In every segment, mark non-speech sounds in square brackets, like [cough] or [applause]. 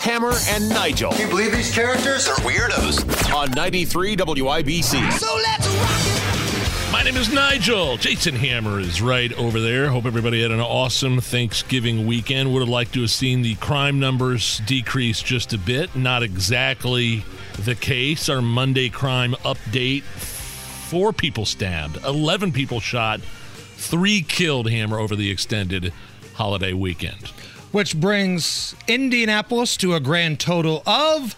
Hammer and Nigel. Can you believe these characters are weirdos? On 93 WIBC. So let's rock it. My name is Nigel. Jason Hammer is right over there. Hope everybody had an awesome Thanksgiving weekend. Would have liked to have seen the crime numbers decrease just a bit. Not exactly the case. Our Monday crime update four people stabbed, 11 people shot, three killed Hammer over the extended holiday weekend which brings Indianapolis to a grand total of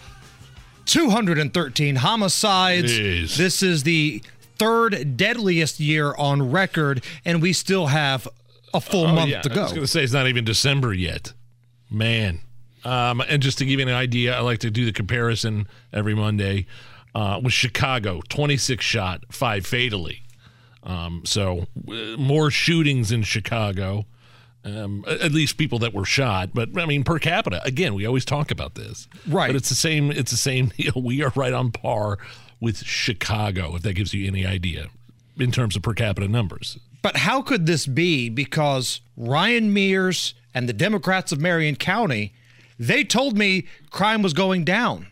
213 homicides. Jeez. This is the third deadliest year on record, and we still have a full oh, month yeah. to go. I was going to say it's not even December yet. Man. Um, and just to give you an idea, I like to do the comparison every Monday uh, with Chicago 26 shot, five fatally. Um, so uh, more shootings in Chicago. Um, at least people that were shot, but I mean per capita. Again, we always talk about this, right? But it's the same. It's the same [laughs] deal. We are right on par with Chicago, if that gives you any idea in terms of per capita numbers. But how could this be? Because Ryan Mears and the Democrats of Marion County, they told me crime was going down.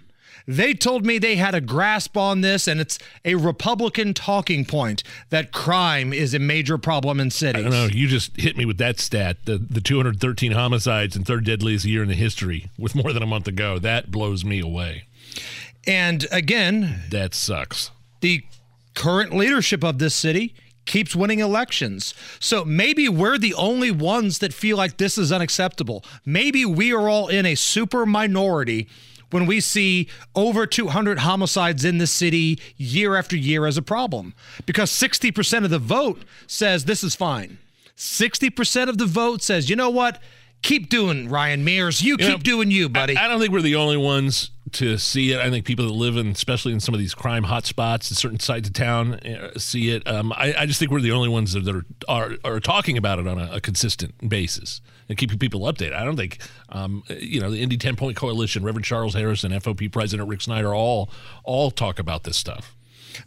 They told me they had a grasp on this, and it's a Republican talking point that crime is a major problem in cities. I don't know. You just hit me with that stat the, the 213 homicides and third deadliest year in the history with more than a month ago. That blows me away. And again, that sucks. The current leadership of this city keeps winning elections. So maybe we're the only ones that feel like this is unacceptable. Maybe we are all in a super minority when we see over 200 homicides in the city year after year as a problem because 60% of the vote says this is fine. 60% of the vote says, you know what? Keep doing Ryan Mears. You, you keep know, doing you, buddy. I, I, don't think we're the only ones to see it. I think people that live in, especially in some of these crime hotspots in certain sides of town, uh, see it. Um, I, I, just think we're the only ones that are are, are talking about it on a, a consistent basis and keeping people updated. I don't think, um, you know, the Indy Ten Point Coalition, Reverend Charles Harrison, FOP President Rick Snyder, all all talk about this stuff.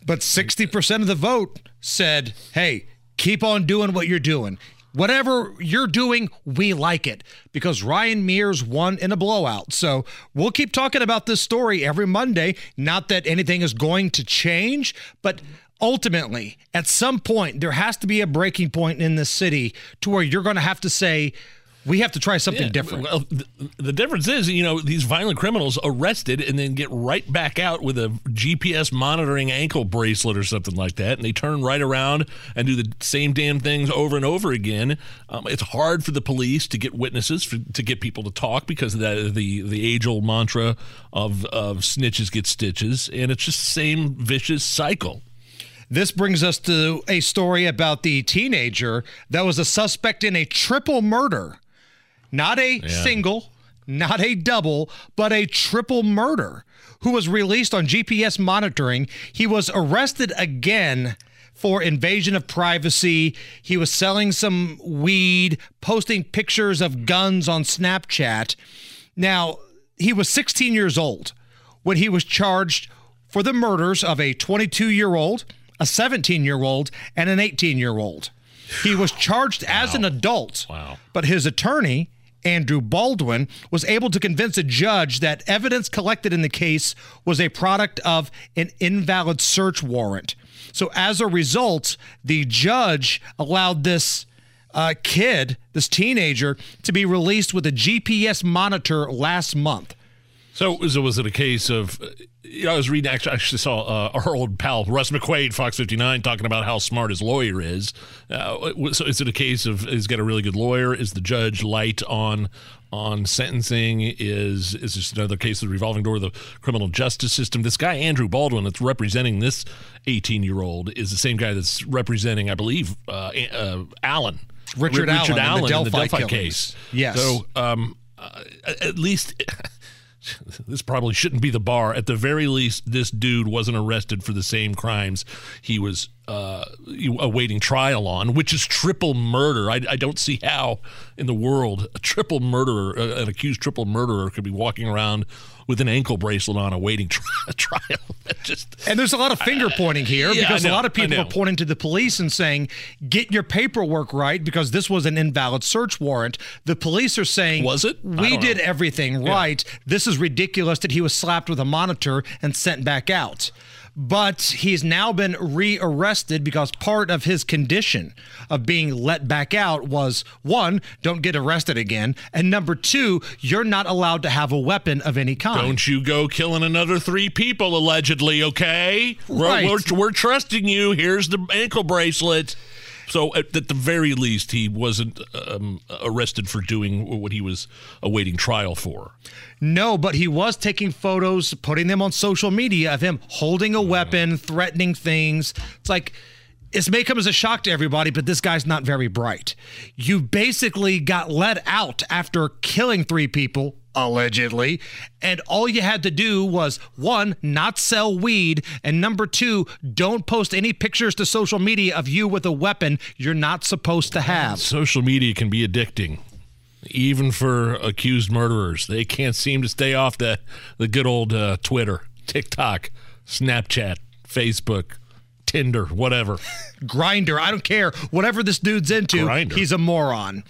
But sixty percent of the vote said, "Hey, keep on doing what you're doing." Whatever you're doing, we like it because Ryan Mears won in a blowout. So we'll keep talking about this story every Monday. Not that anything is going to change, but ultimately, at some point, there has to be a breaking point in this city to where you're going to have to say, we have to try something yeah, different. Well, the, the, difference is, you know, these violent criminals arrested and then get right back out with a GPS monitoring ankle bracelet or something like that, and they turn right around and do the same damn things over and over again. Um, it's hard for the police to get witnesses for, to get people to talk because of that, the the age old mantra of of snitches get stitches, and it's just the same vicious cycle. This brings us to a story about the teenager that was a suspect in a triple murder not a yeah. single, not a double, but a triple murder, who was released on GPS monitoring. He was arrested again for invasion of privacy. He was selling some weed, posting pictures of guns on Snapchat. Now, he was 16 years old when he was charged for the murders of a 22 year old, a 17 year old, and an 18 year old. He was charged wow. as an adult, wow. but his attorney Andrew Baldwin, was able to convince a judge that evidence collected in the case was a product of an invalid search warrant. So, as a result, the judge allowed this uh, kid, this teenager, to be released with a GPS monitor last month. So, so was it a case of you know, I was reading. Actually, I actually saw uh, our old pal Russ McQuaid, Fox 59, talking about how smart his lawyer is. Uh, so, is it a case of he's got a really good lawyer? Is the judge light on on sentencing? Is is this another case of the revolving door of the criminal justice system? This guy Andrew Baldwin, that's representing this 18 year old, is the same guy that's representing, I believe, uh, uh Allen. Richard, Richard Allen, Allen in the Delphi, in the Delphi case. Yes. So, um, uh, at least [laughs] [laughs] this probably shouldn't be the bar. At the very least, this dude wasn't arrested for the same crimes he was uh, awaiting trial on, which is triple murder. I, I, don't see how in the world a triple murderer, an accused triple murderer, could be walking around with an ankle bracelet on awaiting tri- [laughs] trial. just and there's a lot of finger pointing here yeah, because know, a lot of people are pointing to the police and saying, "Get your paperwork right," because this was an invalid search warrant. The police are saying, "Was it? We did know. everything right. Yeah. This is ridiculous that he was slapped with a monitor and sent back out." But he's now been rearrested because part of his condition of being let back out was one, don't get arrested again, and number two, you're not allowed to have a weapon of any kind. Don't you go killing another three people allegedly, okay? Right. We're, we're, we're trusting you. Here's the ankle bracelet. So at, at, the very least, he wasn't um, arrested for doing what he was awaiting trial for. No, but he was taking photos, putting them on social media of him holding a weapon, threatening things. It's like it's may come as a shock to everybody, but this guy's not very bright. You basically got let out after killing three people, allegedly. And all you had to do was one, not sell weed, and number two, don't post any pictures to social media of you with a weapon you're not supposed to have. Social media can be addicting. Even for accused murderers, they can't seem to stay off the the good old uh, Twitter, TikTok, Snapchat, Facebook, Tinder, whatever. [laughs] Grindr, I don't care. Whatever this dude's into, Grindr. he's a moron.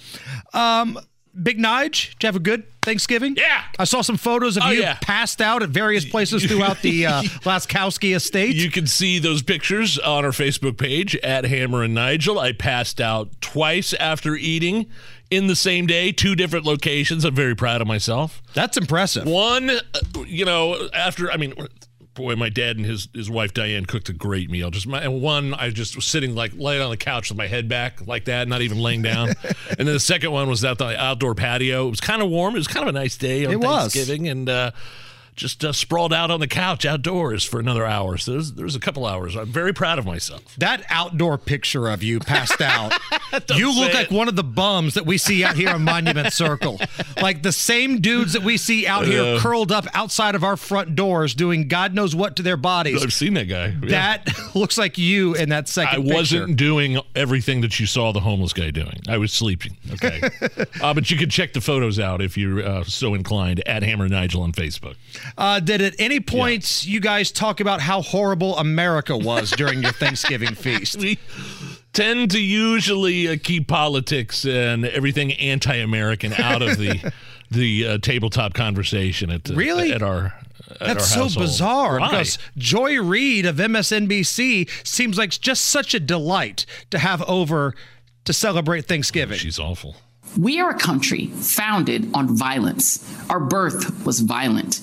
Um, Big Nige, did you have a good Thanksgiving? Yeah. I saw some photos of oh, you yeah. passed out at various [laughs] places throughout the uh, [laughs] Laskowski estate. You can see those pictures on our Facebook page at Hammer and Nigel. I passed out twice after eating in the same day, two different locations. I'm very proud of myself. That's impressive. One, uh, you know, after, I mean, boy, my dad and his his wife Diane cooked a great meal. Just my and one, I just was sitting like laying on the couch with my head back like that, not even laying down. [laughs] and then the second one was at the outdoor patio. It was kind of warm. It was kind of a nice day on it Thanksgiving, was. and uh, just uh, sprawled out on the couch outdoors for another hour. So there's, there's a couple hours. I'm very proud of myself. That outdoor picture of you passed out, [laughs] you look it. like one of the bums that we see out here on Monument Circle. Like the same dudes that we see out here uh, curled up outside of our front doors doing God knows what to their bodies. I've seen that guy. Yeah. That [laughs] looks like you in that second I wasn't doing everything that you saw the homeless guy doing. I was sleeping. Okay. [laughs] uh, but you can check the photos out if you're uh, so inclined at Hammer Nigel on Facebook. Uh, did at any point yeah. you guys talk about how horrible America was [laughs] during your Thanksgiving feast? We tend to usually uh, keep politics and everything anti-American out of the [laughs] the uh, tabletop conversation at really at our that's so bizarre Why? because Joy Reid of MSNBC seems like just such a delight to have over to celebrate Thanksgiving. Oh, she's awful. We are a country founded on violence. Our birth was violent.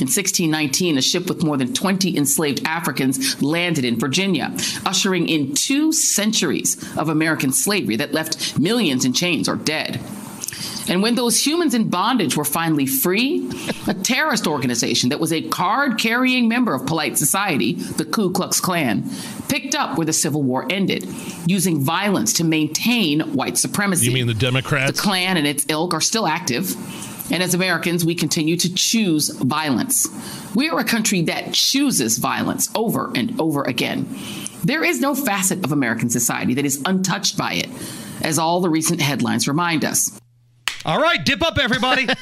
In 1619, a ship with more than 20 enslaved Africans landed in Virginia, ushering in two centuries of American slavery that left millions in chains or dead. And when those humans in bondage were finally free, a terrorist organization that was a card carrying member of polite society, the Ku Klux Klan, picked up where the Civil War ended, using violence to maintain white supremacy. You mean the Democrats? The Klan and its ilk are still active. And as Americans, we continue to choose violence. We are a country that chooses violence over and over again. There is no facet of American society that is untouched by it, as all the recent headlines remind us. All right, dip up, everybody. [laughs]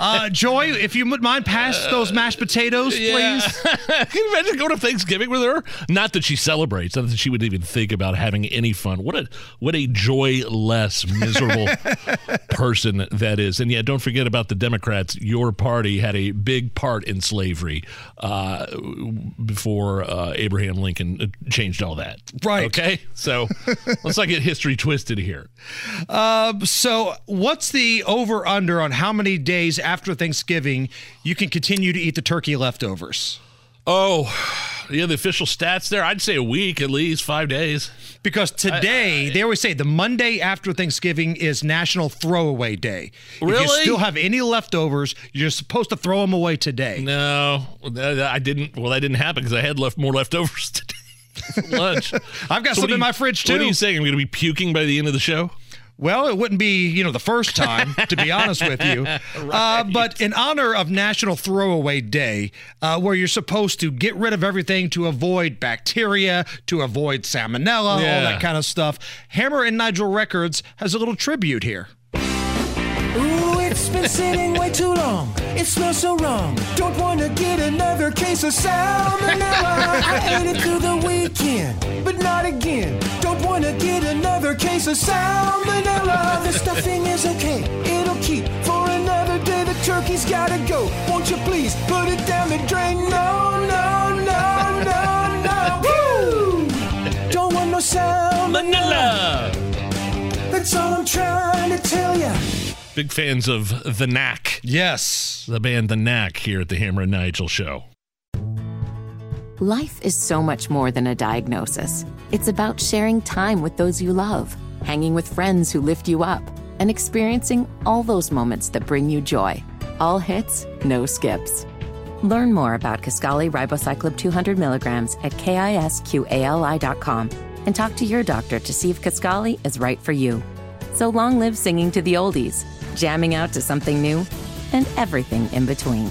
Uh, Joy, if you would mind, pass those mashed potatoes, yeah. please. [laughs] Can you imagine going to Thanksgiving with her? Not that she celebrates, not that she would even think about having any fun. What a what a joyless, miserable [laughs] person that is. And yeah, don't forget about the Democrats. Your party had a big part in slavery uh, before uh, Abraham Lincoln changed all that. Right. Okay. So let's not get history twisted here. Uh, so what's the over under on how many days after Thanksgiving you can continue to eat the turkey leftovers? Oh, yeah, the official stats there. I'd say a week at least, five days. Because today, I, I, they always say the Monday after Thanksgiving is National Throwaway Day. Really? If you still have any leftovers, you're supposed to throw them away today. No, I didn't. Well, that didn't happen because I had left more leftovers [laughs] today. lunch. [laughs] I've got so some in my fridge too. What are you saying? I'm going to be puking by the end of the show? Well, it wouldn't be, you know, the first time, to be honest with you. [laughs] Uh, but in honor of National Throwaway Day, uh, where you're supposed to get rid of everything to avoid bacteria, to avoid salmonella, all that kind of stuff, Hammer and Nigel Records has a little tribute here. Ooh, it's been sitting way too long. It smells so wrong. Don't want to get another case of salmonella. I ate it through the weekend, but not again. Don't want to get another case of salmonella. The stuffing is okay. It'll keep for another day. The turkey's gotta go. Won't you please put it down the drain? No, no, no, no, no. Woo! Don't want no salmonella. That's all I'm trying to tell ya. Big fans of The Knack, Yes. the band The Knack here at the Hammer and Nigel show. Life is so much more than a diagnosis. It's about sharing time with those you love, hanging with friends who lift you up, and experiencing all those moments that bring you joy. All hits, no skips. Learn more about Kisqali Ribociclib 200 milligrams at kisqali.com and talk to your doctor to see if Kisqali is right for you. So long live singing to the oldies, jamming out to something new, and everything in between.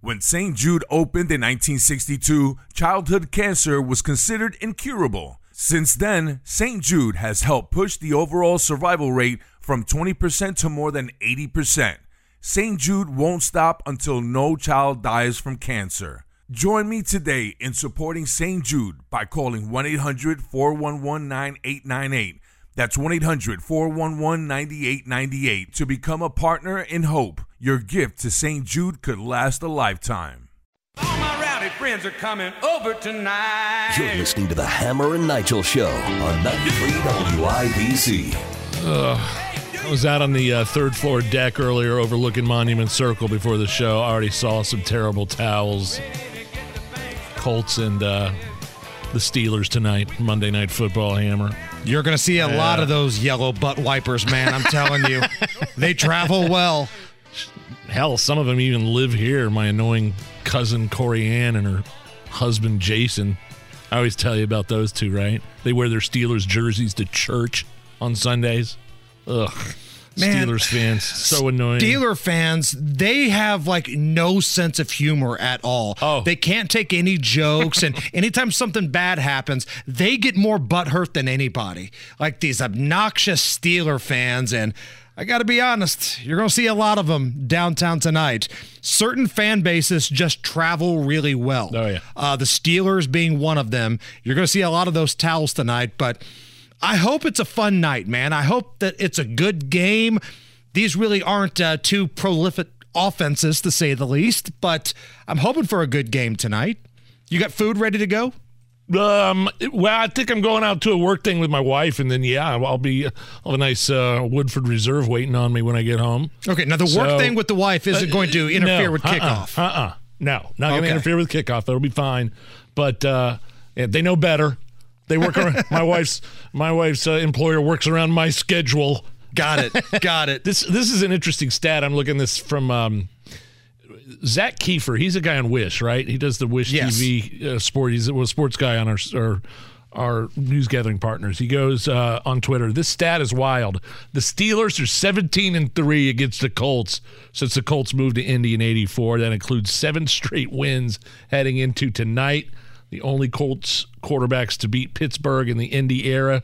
When St. Jude opened in 1962, childhood cancer was considered incurable. Since then, St. Jude has helped push the overall survival rate from 20% to more than 80%. St. Jude won't stop until no child dies from cancer. Join me today in supporting St. Jude by calling 1 800 411 9898. That's 1 800 411 9898 to become a partner in hope. Your gift to St. Jude could last a lifetime. All my rowdy friends are coming over tonight. You're listening to the Hammer and Nigel Show on 93 WIBC. I was out on the uh, third floor deck earlier overlooking Monument Circle before the show. I already saw some terrible towels. Colts and uh, the Steelers tonight, Monday Night Football Hammer. You're going to see a lot of those yellow butt wipers, man. I'm telling you. [laughs] They travel well. Hell, some of them even live here. My annoying cousin Corey Ann and her husband Jason. I always tell you about those two, right? They wear their Steelers jerseys to church on Sundays. Ugh. Man, Steelers fans, so annoying. Steeler fans, they have like no sense of humor at all. Oh. They can't take any jokes, and [laughs] anytime something bad happens, they get more butthurt than anybody. Like these obnoxious Steeler fans, and I got to be honest, you're going to see a lot of them downtown tonight. Certain fan bases just travel really well. Oh, yeah. Uh, the Steelers being one of them. You're going to see a lot of those towels tonight, but I hope it's a fun night, man. I hope that it's a good game. These really aren't uh, two prolific offenses, to say the least, but I'm hoping for a good game tonight. You got food ready to go? Um, well, I think I'm going out to a work thing with my wife, and then yeah, I'll be I'll have a nice uh, Woodford Reserve waiting on me when I get home. Okay, now the work So- thing with the wife isn't going to interfere No, with uh-uh, kickoff. Uh-uh. No, not going to interfere with kickoff. That'll be fine. But uh, yeah, they know better. They work around [laughs] my wife's my wife's uh, employer works around my schedule. Got it. Got it. This this is an interesting stat. I'm looking this from um, Zach Kiefer. He's a guy on Wish, right? He does the Wish Yes. TV uh, sport. He's a sports guy on our our our news gathering partners. He goes uh, on Twitter. This stat is wild. The Steelers are 17 and three against the Colts since the Colts moved to Indy in '84. That includes seven [laughs] straight wins heading into tonight. The only Colts quarterbacks to beat Pittsburgh in the Indy era.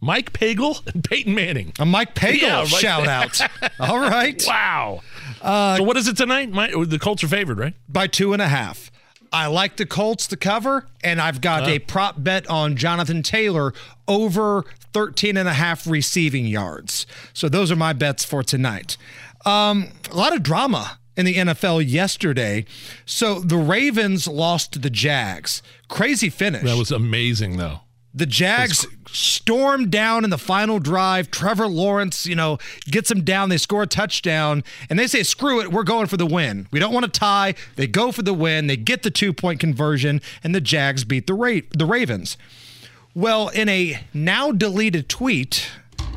Mike Pagel and Peyton Manning. A Mike Pagel Yeah, Mike- shout out. [laughs] All right. Wow. so what is it tonight? My, the Colts are favored, right? By two and a half. I like the Colts to cover, and I've got a prop bet on Jonathan Taylor over 13 and a half receiving yards. So those are my bets for tonight. Um, a lot of drama in the NFL yesterday. So the Ravens lost to the Jags. Crazy finish. That was amazing, though. The Jags stormed down in the final drive. Trevor Lawrence, you know, gets them down. They score a touchdown, and they say, "Screw it, we're going for the win. We don't want to tie." They go for the win. They get the two-point conversion, and the Jags beat the Ra- the Ravens. Well, in a now deleted tweet,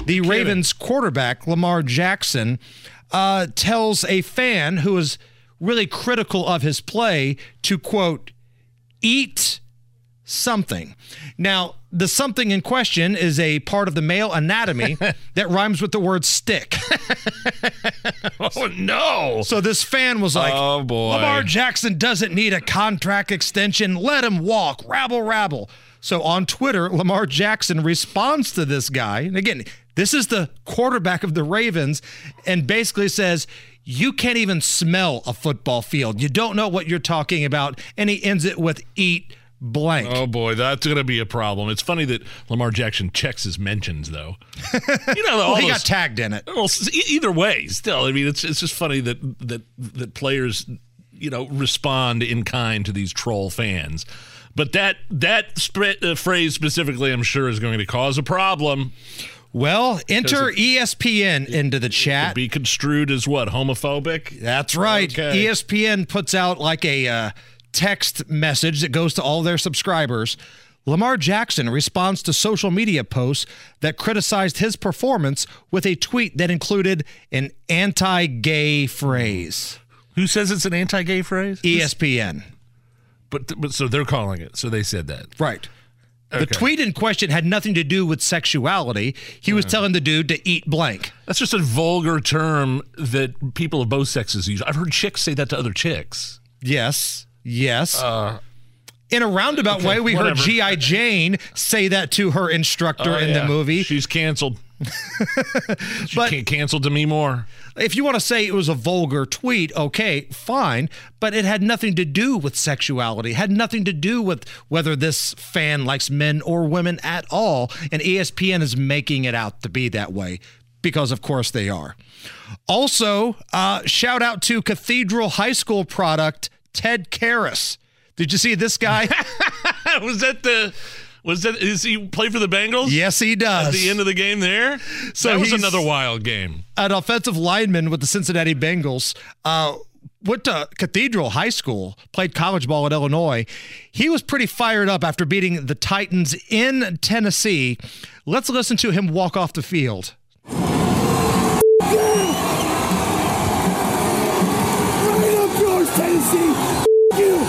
the Ravens quarterback Lamar Jackson uh, tells a fan who is really critical of his play to quote eat something. Now, the something in question is a part of the male anatomy [laughs] that rhymes with the word stick. [laughs] oh no! So this fan was like, "Oh boy, Lamar Jackson doesn't need a contract extension. Let him walk. Rabble, rabble." So on Twitter, Lamar Jackson responds to this guy, and again, this is the quarterback of the Ravens, and basically says, "You can't even smell a football field. You don't know what you're talking about." And he ends it with, "Eat." Blank. Oh boy, that's going to be a problem. It's funny that Lamar Jackson checks his mentions, though. [laughs] You know, well, he those- got tagged in it. Well, either way, still, I mean, it's it's just funny that that that players, you know, respond in kind to these troll fans. But that that sp- uh, phrase specifically, I'm sure, is going to cause a problem. Well, enter ESPN into the chat. Be construed as what homophobic? That's right. Okay. ESPN puts out like a uh, text message that goes to all their subscribers. Lamar Jackson responds to social media posts that criticized his performance with a tweet that included an anti gay phrase. Who says it's an anti-gay phrase? E ESPN. But but so they're calling it. So they said that. Right. The tweet in question had nothing to do with sexuality. He was hmm. telling the dude to eat blank. That's just a vulgar term that people of both sexes use. I've heard chicks say that to other chicks. Yes. Yes. Uh, in a roundabout okay, way, we heard. G.I. Jane say that to her instructor Oh, in yeah. the movie. She's canceled. But- [laughs] can't cancel Demi Moore. If you want to say it was a vulgar tweet, okay, fine, but it had nothing to do with sexuality, had nothing to do with whether this fan likes men or women at all. And ESPN is making it out to be that way because, of course, they are. Also, uh, shout out to Cathedral High School product, Ted Karras. Did you see this guy? [laughs] was that the? Was that? Is he play for the Bengals? yes, he does. At the end of the game, there. So that was another wild game. an offensive lineman with the Cincinnati Bengals. Uh, went to Cathedral High School, played college ball at Illinois. He was pretty fired up after beating the Titans in Tennessee. Let's listen to him walk off the field. Right up yours, Tennessee. You.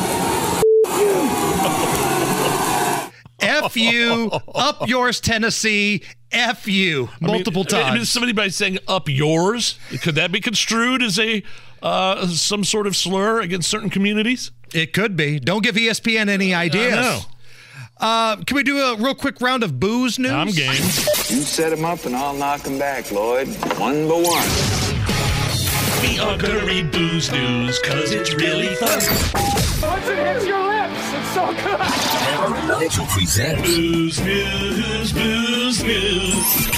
F you, up yours, Tennessee. F you, multiple I mean, I mean, times. somebody by saying "up yours," could that be construed as a uh, some sort of slur against certain communities? It could be. Don't give ESPN any ideas. know. Uh, can we do a real quick round of booze news? I'm game. You set him up and I'll knock him back, Lloyd. One by one. We are Curry Booze News because it's really fun. Once it hits your lips, it's so good. Hammer and Nigel presents Booze News, Booze News.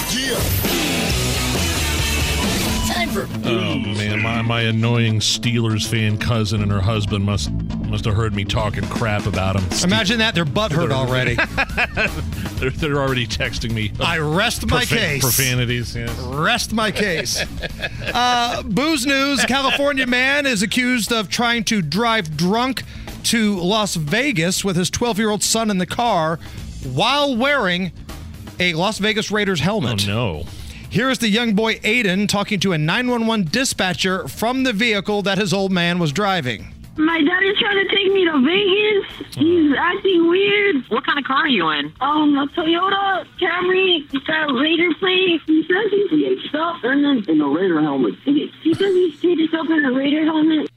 Oh man, my, my annoying Steelers fan cousin and her husband must must have heard me talking crap about him. Imagine that. They're butthurt already. [laughs] They're, they're already texting me. I rest my profan- case. Profanities. Yes. Rest my case. Uh, booze news [laughs] California man is accused of trying to drive drunk to Las Vegas with his 12 year old son in the car while wearing a Las Vegas Raiders helmet. Oh helmet. no. Here is the young boy Aiden talking to a 911 dispatcher from the vehicle that his old man was driving. My dad is trying to take me to Vegas. He's acting weird. What kind of car are you in? Um, a Toyota Camry. He's got a Raider plate. He says he's getting stuff and then in a Raider helmet. He says he's getting himself in a Raider helmet.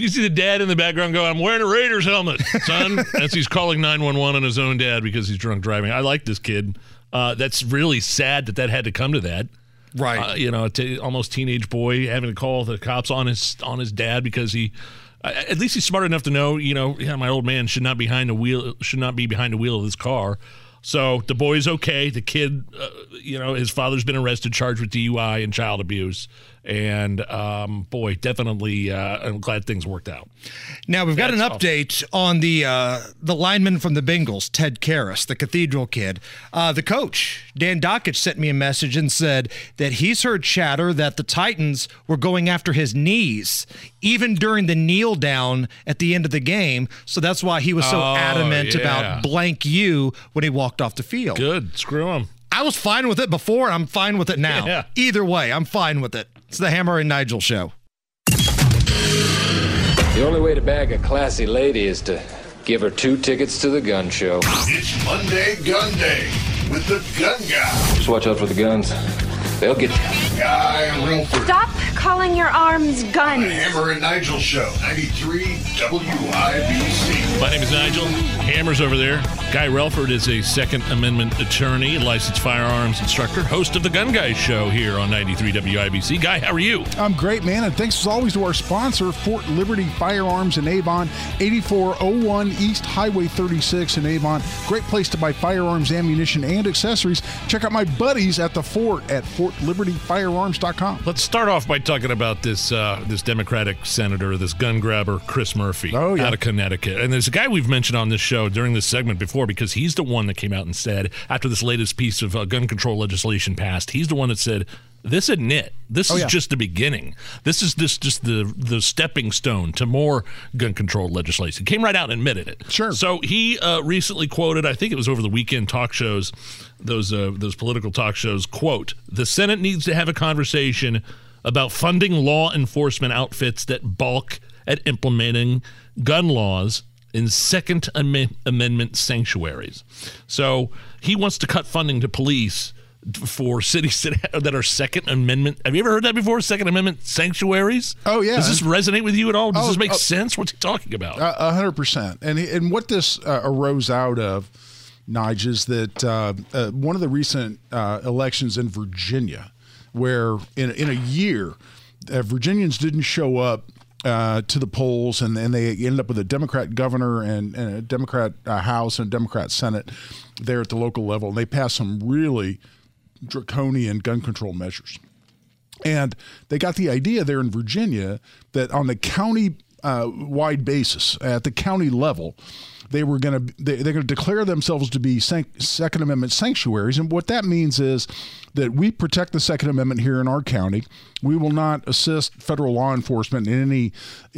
You see the dad in the background go, I'm wearing a Raiders helmet, son. [laughs] As he's calling 911 on his own dad because he's drunk driving. I like this kid. Uh, that's really sad that that had to come to that. Right. Uh, you know, a t- almost teenage boy having to call the cops on his on his dad because he. At least he's smart enough to know, you know, yeah, my old man should not be behind the wheel, should not be behind the wheel of this car. So the boy's okay. The kid, uh, you know, his father's been arrested, charged with DUI and child abuse. And um, boy, definitely, uh, I'm glad things worked out. Now we've got an That's update on the uh, the lineman from the Bengals, Ted Karras, the Cathedral kid. Uh, the coach Dan Dockich sent me a message and said that he's heard chatter that the Titans were going after his knees, even during the kneel down at the end of the game. So that's why he was so Oh, adamant yeah. about blank you when he walked off the field. Good, screw him. I was fine with it before, I'm fine with it now. Yeah. Either way, I'm fine with it. It's the Hammer and Nigel show. The only way to bag a classy lady is to Give her two tickets to the gun show. It's Monday Gun Day with the gun guy. Just watch out for the guns. They'll get you. Guy Relford. Stop calling your arms guns. Hammer and Nigel Show, 93 WIBC. My name is Nigel. Hammer's over there. Guy Relford is a Second Amendment attorney, licensed firearms instructor, host of the Gun Guys Show here on 93 WIBC. Guy, how are you? I'm great, man. And thanks as always to our sponsor, Fort Liberty Firearms in Avon, 8401 East Highway 36 in Avon. Great place to buy firearms, ammunition, and accessories. Check out my buddies at the fort at fortlibertyfirearms.com. Let's start off by talking about this uh, this Democratic senator, this gun grabber, Chris Murphy, Oh, yeah. out of Connecticut. And there's a guy we've mentioned on this show during this segment before because he's the one that came out and said, after this latest piece of uh, gun control legislation passed, he's the one that said, this isn't it. This Oh, is yeah. just the beginning. This is just just the the stepping stone to more gun control legislation. Came right out and admitted it. Sure. So he uh, recently quoted, I think it was over the weekend talk shows, those uh, those political talk shows. Quote: The Senate needs to have a conversation about funding law enforcement outfits that balk at implementing gun laws in Second Amen- Amendment sanctuaries. So he wants to cut funding to police for cities that, that are Second Amendment. Have you ever heard that before? Second Amendment sanctuaries? Oh, yeah. Does this resonate with you at all? Does Oh, this make oh. sense? What's he talking about? Uh, A hundred percent. And and what this uh, arose out of, Nige, is that uh, uh, one of the recent uh, elections in Virginia, where in in a year, uh, Virginians didn't show up. Uh, to the polls, and, and they ended up with a Democrat governor and, and a Democrat uh, House and a Democrat Senate there at the local level. And they passed some really draconian gun control measures. And they got the idea there in Virginia that on the county uh, wide basis, at the county level, they were going to they, they're going to declare themselves to be Second Amendment sanctuaries, and what that means is that we protect the Second Amendment here in our county. We will not assist federal law enforcement in any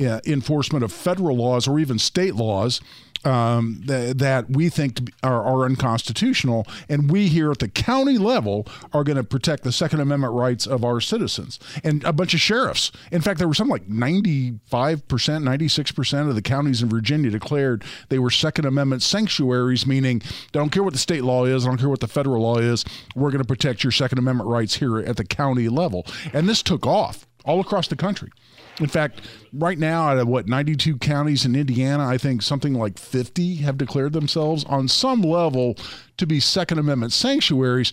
uh, enforcement of federal laws or even state laws um, that, that we think are, are unconstitutional. And we here at the county level are going to protect the Second Amendment rights of our citizens. And a bunch of sheriffs. In fact, there were something like 95%, 96% of the counties in Virginia declared they were Second Amendment sanctuaries, meaning they don't care what the state law is, I don't care what the federal law is, we're going to protect your Second Amendment rights here at the county level. And this took off all across the country. In fact, right now, out of what 92 counties in Indiana, I think something like 50 have declared themselves on some level to be Second Amendment sanctuaries.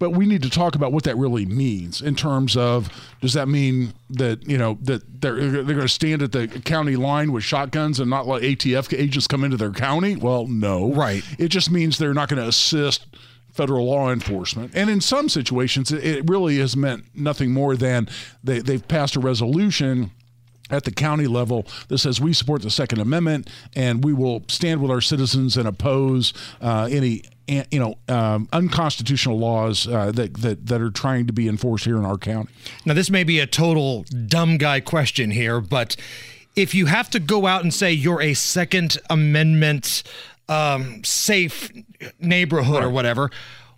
But we need to talk about what that really means in terms of does that mean that you know that they're they're going to stand at the county line with shotguns and not let ATF agents come into their county? Well, no. Right. It just means they're not going to assist federal law enforcement. And in some situations, it, really has meant nothing more than they, they've passed a resolution at the county level that says we support the Second Amendment and we will stand with our citizens and oppose uh, any you know um, unconstitutional laws uh, that, that that are trying to be enforced here in our county. Now, this may be a total dumb guy question here, but if you have to go out and say you're a Second Amendment um, safe neighborhood or whatever,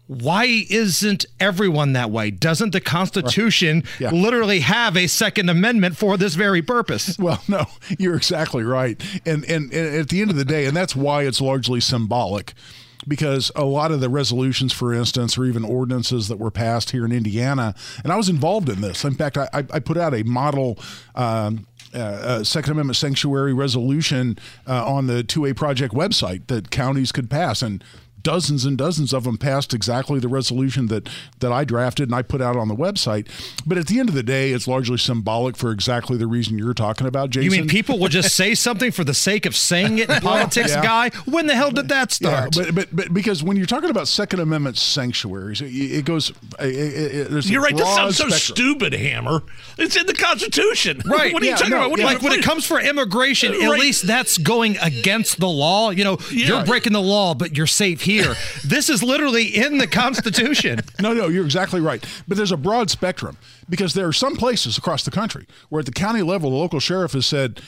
why isn't everyone that way? Doesn't the Constitution literally have a Second Amendment for this very purpose? [laughs] Well, no, you're exactly right. And, and and at the end of the day, and that's why it's largely symbolic. Because a lot of the resolutions, for instance, or even ordinances that were passed here in Indiana, and I was involved in this. In fact, I, I I put out a model um, uh, uh, Second Amendment sanctuary resolution uh, on the 2A Project website that counties could pass. And dozens and dozens of them passed exactly the resolution that that I drafted and I put out on the website. But at the end of the day, it's largely symbolic for exactly the reason you're talking about, Jason. You mean people will just say something for the sake of saying it in [laughs] politics, Yeah. guy? When the hell did that start? Yeah, but, but but because when you're talking about Second Amendment sanctuaries, it, it goes. It, it, it- You're right. This broad sounds so stupid, Hammer. It's in the Constitution. Right. What are you talking no, about? What are like when it comes for immigration, at Right. least that's going against the law. You know, Yeah. you're breaking the law, but you're safe here. This is literally in the Constitution. No, no, you're exactly right. But there's a broad spectrum because there are some places across the country where at the county level, the local sheriff has said,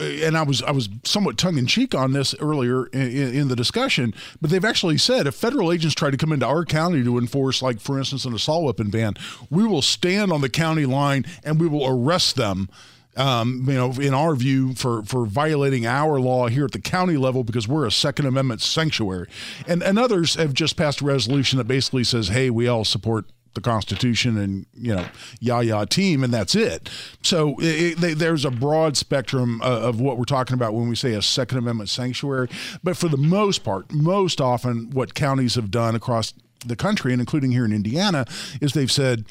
uh, and I was I was somewhat tongue in cheek on this earlier in, in the discussion, but they've actually said if federal agents try to come into our county to enforce, like for instance, an assault weapon ban, we will stand on the county line and we will arrest them. Um, you know, in our view, for for violating our law here at the county level because we're a Second Amendment sanctuary, and and others have just passed a resolution that basically says, hey, we all support the Constitution and you know yah yah team, and that's it. So it, there's a broad spectrum uh, of what we're talking about when we say a Second Amendment sanctuary. But for the most part, most often, what counties have done across the country and including here in Indiana is they've said.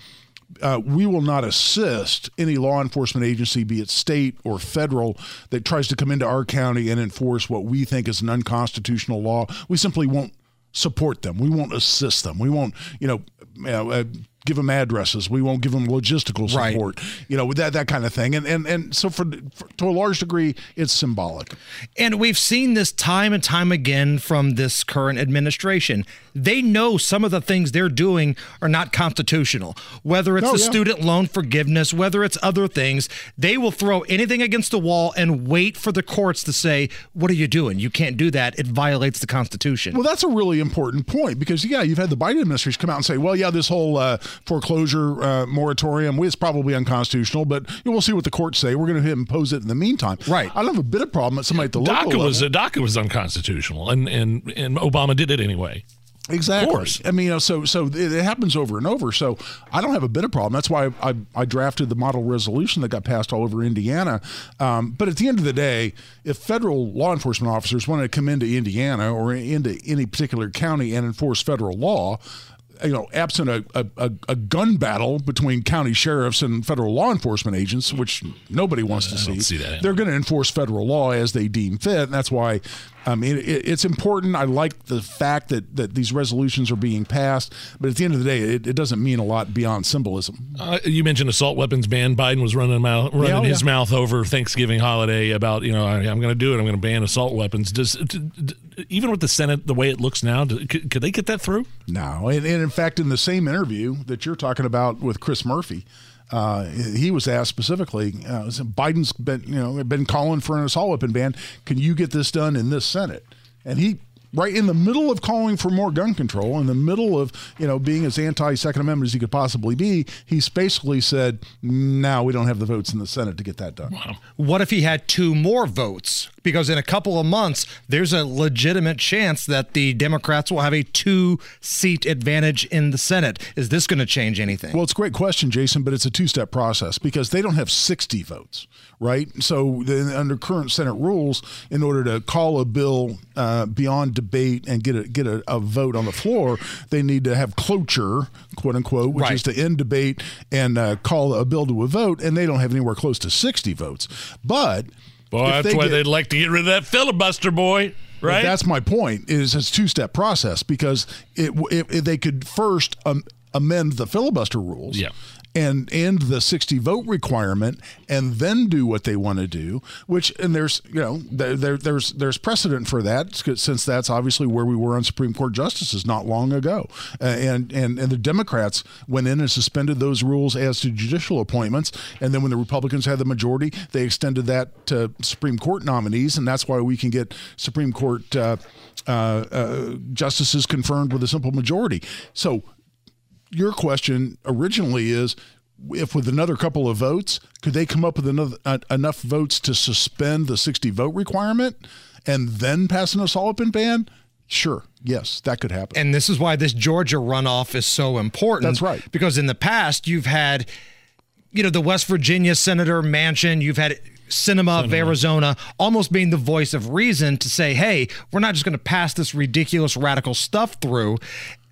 Uh, we will not assist any law enforcement agency, be it state or federal, that tries to come into our county and enforce what we think is an unconstitutional law. We simply won't support them. We won't assist them. We won't, you know, uh, give them addresses. We won't give them logistical support. Right. You know, that that kind of thing. And and and so for, for, to a large degree, it's symbolic. And we've seen this time and time again from this current administration. They know some of the things they're doing are not constitutional. Whether it's oh, the yeah. student loan forgiveness, whether it's other things, they will throw anything against the wall and wait for the courts to say, "What are you doing? You can't do that. It violates the Constitution." Well, that's a really important point because yeah, you've had the Biden administration come out and say, "Well, yeah, this whole uh, foreclosure uh, moratorium is probably unconstitutional, but you know, we'll see what the courts say. We're going to impose it in the meantime." Right. I don't have a bit of problem at somebody at the DACA local was level. DACA was unconstitutional, and and and Obama did it anyway. Exactly. Of course. I mean, you know, so so it, it happens over and over. So I don't have a bit of problem. That's why I, I, I drafted the model resolution that got passed all over Indiana. Um, but at the end of the day, if federal law enforcement officers wanted to come into Indiana or into any particular county and enforce federal law, you know, absent a, a, a, gun battle between county sheriffs and federal law enforcement agents, which nobody wants to see, see that. they're going to enforce federal law as they deem fit. And that's why I mean, it, it's important. I like the fact that, that these resolutions are being passed, but at the end of the day, it, it doesn't mean a lot beyond symbolism. Uh, you mentioned assault weapons ban. Biden was running, mouth, running yeah, his yeah. mouth over Thanksgiving holiday about, you know, I, am going to do it. I'm going to ban assault weapons. Does d- d- even with the Senate the way it looks now, do, could, could, they get that through? No, and, and in fact, in the same interview that you're talking about with Chris Murphy. Uh, he was asked specifically, uh, Biden's been, you know, been calling for an assault weapon ban. Can you get this done in this Senate? And he right in the middle of calling for more gun control, in the middle of you know being as anti Second Amendment as he could possibly be, he's basically said, "Now we don't have the votes in the Senate to get that done." Wow. What if he had two more votes? Because in a couple of months, there's a legitimate chance that the Democrats will have a two-seat advantage in the Senate. Is this going to change anything? Well, it's a great question, Jason, but it's a two-step process because they don't have 60 votes, right? So under current Senate rules, in order to call a bill uh, beyond debate and get a get a, a, vote on the floor, they need to have cloture, quote unquote, which right. is to end debate and uh, call a bill to a vote, and they don't have anywhere close to sixty votes. But well, that's they why get, they'd like to get rid of that filibuster, boy. Right. That's my point. Is it's two step process because it, if they could first um, amend the filibuster rules. Yeah and end the 60 vote requirement and then do what they want to do which and there's you know there, there's there's precedent for that since that's obviously where we were on Supreme Court justices not long ago. Uh, and and and the Democrats went in and suspended those rules as to judicial appointments and then when the Republicans had the majority they extended that to Supreme Court nominees and that's why we can get Supreme Court uh, uh, uh justices confirmed with a simple majority. So your question originally is if with another couple of votes, could they come up with another, uh, enough votes to suspend the 60 vote requirement and then pass an assault weapon ban? Sure. Yes, that could happen. And this is why this Georgia runoff is so important. That's right. Because in the past, you've had, you know, the West Virginia Senator Manchin, you've had Sinema of Arizona almost being the voice of reason to say, hey, we're not just going to pass this ridiculous radical stuff through.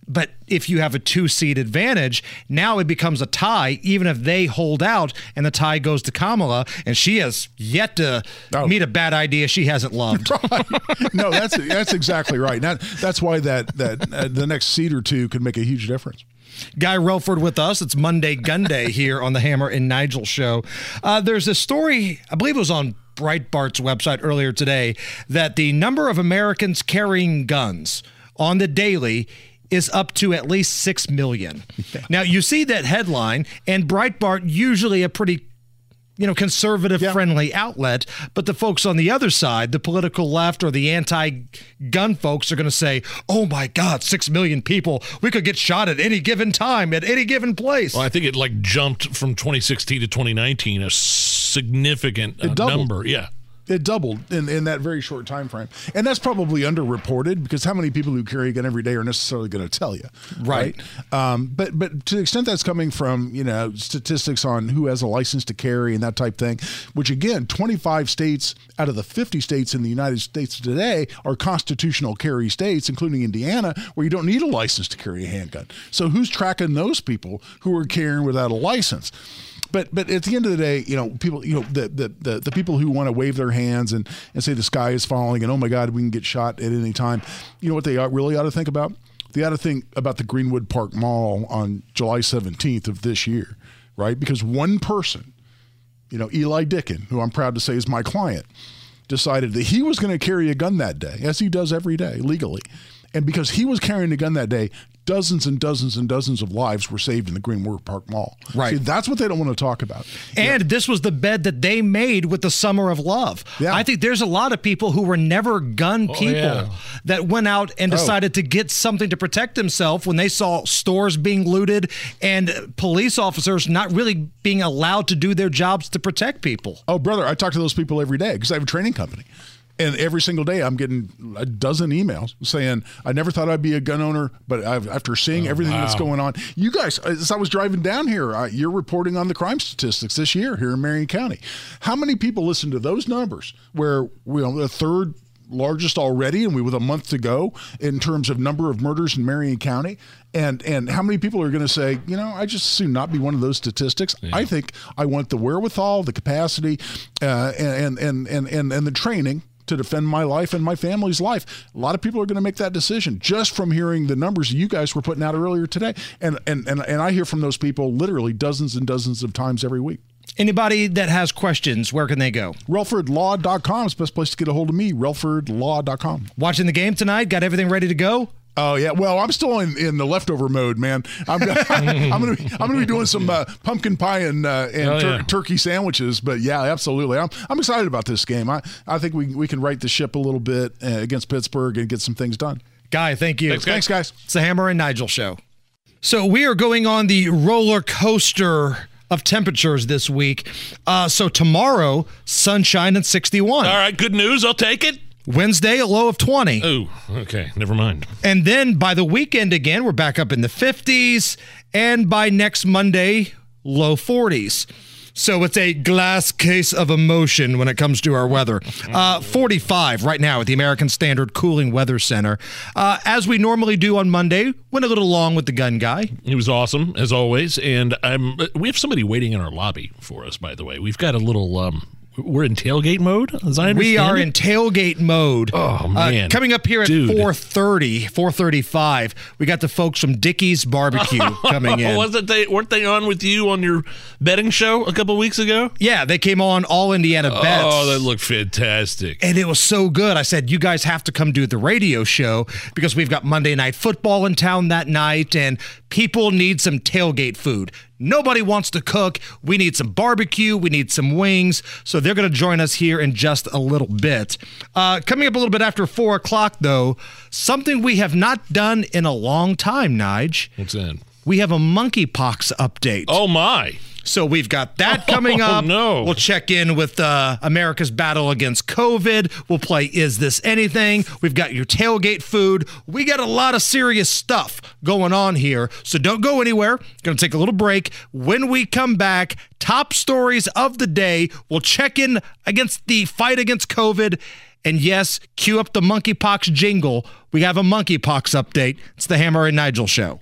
But if you have a two seat advantage, now it becomes a tie, even if they hold out and the tie goes to Kamala, and she has yet to oh. meet a bad idea she hasn't loved. [laughs] right. No, that's that's exactly right. That, that's why that that uh, the next seat or two could make a huge difference. Guy Relford with us. It's Monday Gun Day here on the Hammer and Nigel show. Uh, there's a story, I believe it was on Breitbart's website earlier today, that the number of Americans carrying guns on the daily is up to at least 6 million. Yeah. Now, you see that headline, and Breitbart, usually a pretty you know, conservative friendly yeah. outlet. But the folks on the other side, the political left or the anti gun folks, are going to say, oh my God, six million people. We could get shot at any given time, at any given place. Well, I think it like jumped from 2016 to 2019 a significant uh, number. Yeah. It doubled in, in that very short time frame, and that's probably underreported because how many people who carry a gun every day are necessarily going to tell you, Right. Um, but but to the extent that's coming from you know statistics on who has a license to carry and that type thing, which again, 25 states out of the 50 states in the United States today are constitutional carry states, including Indiana, where you don't need a license to carry a handgun. So who's tracking those people who are carrying without a license? But but at the end of the day, you know, people, you know, the the the, the people who want to wave their hands and, and say the sky is falling and oh my God, we can get shot at any time. You know what they ought, really ought to think about? They ought to think about the Greenwood Park Mall on July 17th of this year, right? Because one person, you know, Eli Dicken, who I'm proud to say is my client, decided that he was going to carry a gun that day, as he does every day legally. And because he was carrying a gun that day, dozens and dozens and dozens of lives were saved in the Greenwood Park Mall. Right. See, that's what they don't want to talk about. And this was the bed that they made with the Summer of Love. I think there's a lot of people who were never gun Oh, people yeah. that went out and Oh. decided to get something to protect themselves when they saw stores being looted and police officers not really being allowed to do their jobs to protect people. Oh, brother, I talk to those people every day because I have a training company. And every single day, I'm getting a dozen emails saying, I never thought I'd be a gun owner, but I've, after seeing everything that's going on, you guys, as I was driving down here, uh, you're reporting on the crime statistics this year here in Marion County. How many people listen to those numbers where we are the third largest already and we with a month to go in terms of number of murders in Marion County? And and how many people are going to say you know I just soon not be one of those statistics. I think I want the wherewithal the capacity uh, and, and and and and the training to defend my life and my family's life. A lot of people are going to make that decision just from hearing the numbers you guys were putting out earlier today. And and and, and I hear from those people literally dozens and dozens of times every week. Anybody that has questions, where can they go? RelfordLaw.com is the best place to get a hold of me. RelfordLaw.com. Watching the game tonight? Got everything ready to go? Oh yeah, well I'm still in, in the leftover mode, man. I'm gonna, [laughs] I'm gonna be I'm gonna be doing some uh, pumpkin pie and uh, and Oh, tur- yeah. turkey sandwiches. But yeah, absolutely, I'm I'm excited about this game. I I think we we can right the ship a little bit uh, against Pittsburgh and get some things done. Guy, thank you. Thanks, guys. Thanks, guys. It's the Hammer and Nigel show. So we are going on the roller coaster of temperatures this week. Uh, so tomorrow, sunshine and 61. All right, good news. I'll take it. Wednesday, a low of 20. Oh, okay. Never mind. And then by the weekend again, we're back up in the 50s. And by next Monday, low 40s. So it's a glass case of emotion when it comes to our weather. Uh, 45 right now at the American Standard Cooling Weather Center. Uh, as we normally do on Monday, went a little long with the gun guy. He was awesome as always, and I'm. We have somebody waiting in our lobby for us. By the way, we've got a little. Um, we're in tailgate mode, as I understand. We are it. in tailgate mode. Oh, man. Uh, coming up here at Dude. 4:30, 4:35, we got the folks from Dickey's Barbecue [laughs] coming in. Wasn't they? Weren't they on with you on your betting show a couple weeks ago? Yeah, they came on all Indiana bets. Oh, that looked fantastic. and it was so good. I said, you guys have to come do the radio show because we've got Monday Night Football in town that night, and people need some tailgate food. Nobody wants to cook. We need some barbecue. We need some wings. So they're going to join us here in just a little bit. Uh, coming up a little bit after four o'clock, though, something we have not done in a long time, Nige. What's that? We have a monkeypox update. Oh my! So we've got that coming [laughs] Oh, up. no. We'll check in with uh, America's battle against COVID. We'll play Is This Anything? We've got your tailgate food. We got a lot of serious stuff going on here. So don't go anywhere. Going to take a little break. When we come back, top stories of the day. We'll check in against the fight against COVID. And yes, cue up the monkeypox jingle. We have a monkeypox update. It's the Hammer and Nigel show.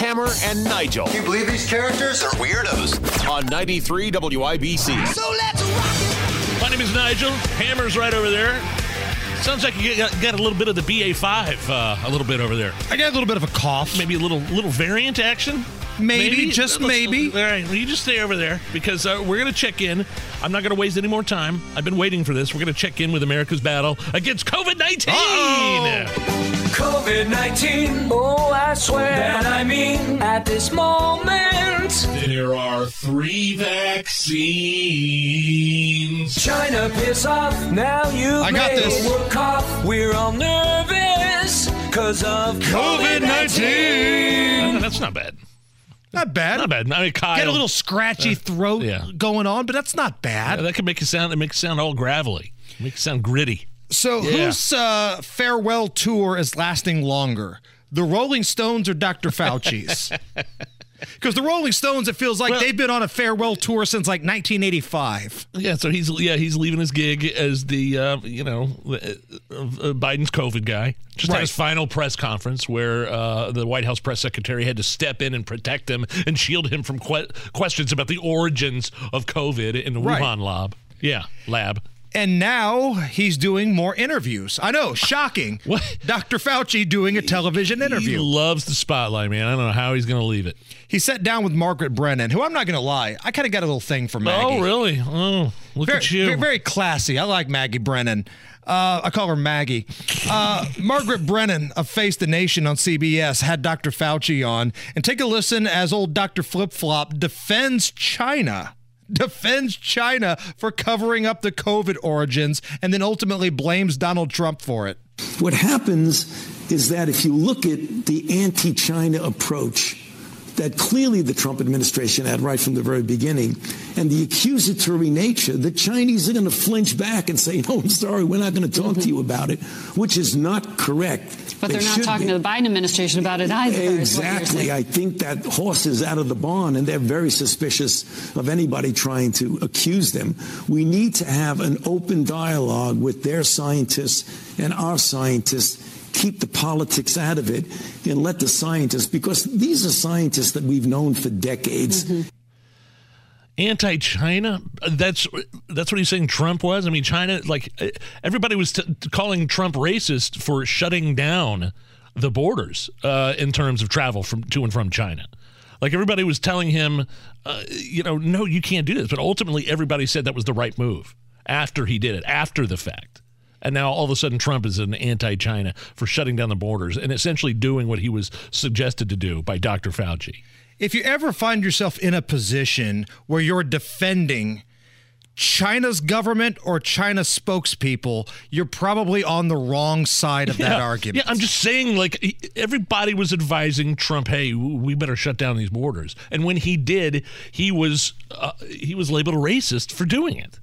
Hammer and Nigel. Can you believe these characters are weirdos? On 93 WIBC. So let's rock My name is Nigel. Hammer's right over there. Sounds like you got, got a little bit of the BA5, uh, a little bit over there. I got a little bit of a cough. Maybe a little little variant action. Maybe, just Let's- maybe. All right, well, you just stay over there because uh, we're going to check in. I'm not going to waste any more time. I've been waiting for this. We're going to check in with America's battle against COVID 19. COVID 19. Oh, I swear that I mean at this moment. There are three vaccines. China, piss off. Now you I got this. We're cough. We're all nervous because of COVID 19. [laughs] That's not bad. Not bad. Not bad. I mean, Kyle. Get a little scratchy Uh, throat yeah. going on, but that's not bad. Yeah, that can make it sound. It makes it sound all gravelly. Make it sound gritty. So Yeah. whose uh, farewell tour is lasting longer? The Rolling Stones or Dr. Fauci's? [laughs] [laughs] Because the Rolling Stones, it feels like they've been on a farewell tour since like 1985. Yeah, so he's yeah he's leaving his gig as the uh, you know uh, uh, Biden's COVID guy. Just had his final press conference where uh, the White House press secretary had to step in and protect him and shield him from que- questions about the origins of COVID in the Right. Wuhan lab. Yeah, lab. And now he's doing more interviews. I know, shocking. What? Dr. Fauci doing a television interview. He loves the spotlight, man. I don't know how he's going to leave it. He sat down with Margaret Brennan, who I'm not going to lie, I kind of got a little thing for Maggie. Oh, really? Oh, look very, at you. Very, very classy. I like Maggie Brennan. Uh, I call her Maggie. Uh, Margaret Brennan of Face the Nation on CBS had Dr. Fauci on. And take a listen as old Dr. Flip Flop defends China. Defends China for covering up the COVID origins and then ultimately blames Donald Trump for it. What happens is that if you look at the anti China approach that clearly the Trump administration had right from the very beginning, and the accusatory nature, the Chinese are going to flinch back and say, [laughs] No, I'm sorry, we're not going to talk to you mm-hmm. about it, which is not correct. But They they're not talking be. to the Biden administration about it either. is what you're Exactly. I think that horse is out of the barn, and they're very suspicious of anybody trying to accuse them. We need to have an open dialogue with their scientists and our scientists. Keep the politics out of it and let the scientists, because these are scientists that we've known for decades. anti-China. That's that's what he's saying. Trump was. I mean, China. Like everybody was t- calling Trump racist for shutting down the borders uh, in terms of travel from to and from China. Like everybody was telling him, uh, you know, no, you can't do this. But ultimately, everybody said that was the right move after he did it, after the fact. And now all of a sudden, Trump is an anti-China for shutting down the borders and essentially doing what he was suggested to do by Dr. Fauci. If you ever find yourself in a position where you're defending China's government or China spokespeople, you're probably on the wrong side of that argument. Yeah, I'm just saying, like, everybody was advising Trump, hey, we better shut down these borders. And when he did, he was uh, he was labeled a racist for doing it.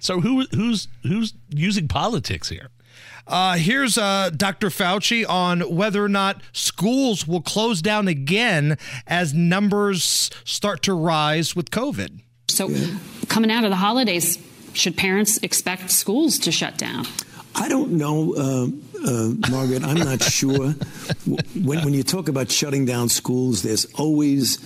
So who who's who's using politics here? Uh, here's uh, Dr. Fauci on whether or not schools will close down again as numbers start to rise with COVID. So, coming out of the holidays, should parents expect schools to shut down? I don't know, uh, uh, Margaret. I'm not sure. [laughs] when, when you talk about shutting down schools, there's always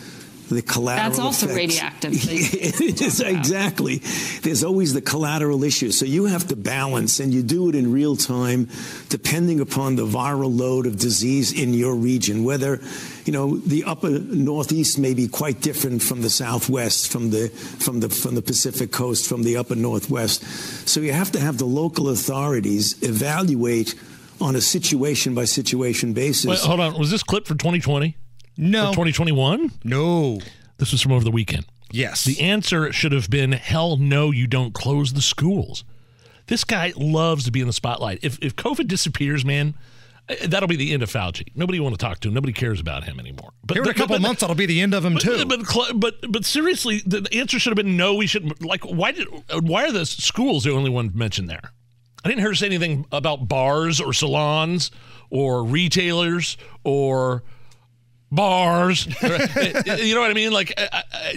the collateral. That's also effects. radioactive. [laughs] It is, exactly. There's always the collateral issue. So you have to balance, and you do it in real time, depending upon the viral load of disease in your region. Whether, you know, the upper northeast may be quite different from the southwest, from the from the from the Pacific coast, from the upper northwest. So you have to have the local authorities evaluate on a situation by situation basis. Wait, hold on. Was this clip for 2020? No. 2021? No. This was from over the weekend. Yes. The answer should have been hell no, you don't close the schools. This guy loves to be in the spotlight. If, if COVID disappears, man, eh, that'll be the end of Fauci. Nobody want to talk to him. Nobody cares about him anymore. But Here in a couple but- months, that'll be the end of him but, too. But, but but seriously, the answer should have been no. We shouldn't like why did why are the schools the only one mentioned there? I didn't hear her say anything about bars or salons or retailers or bars. [laughs] you know what I mean? Like,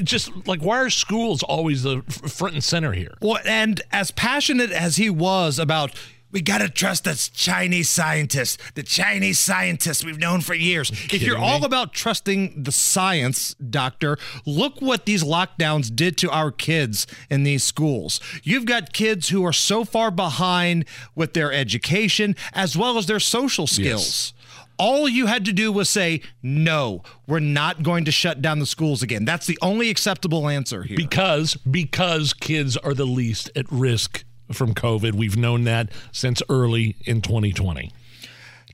just like why are schools always the f- front and center here? Well, and as passionate as he was about we got to trust the Chinese scientists, the Chinese scientists we've known for years. If you're kidding all about trusting the science, doctor, look what these lockdowns did to our kids in these schools. You've got kids who are so far behind with their education as well as their social skills. All you had to do was say, no, we're not going to shut down the schools again. That's the only acceptable answer here. Because because kids are the least at risk from COVID. We've known that since early in 2020.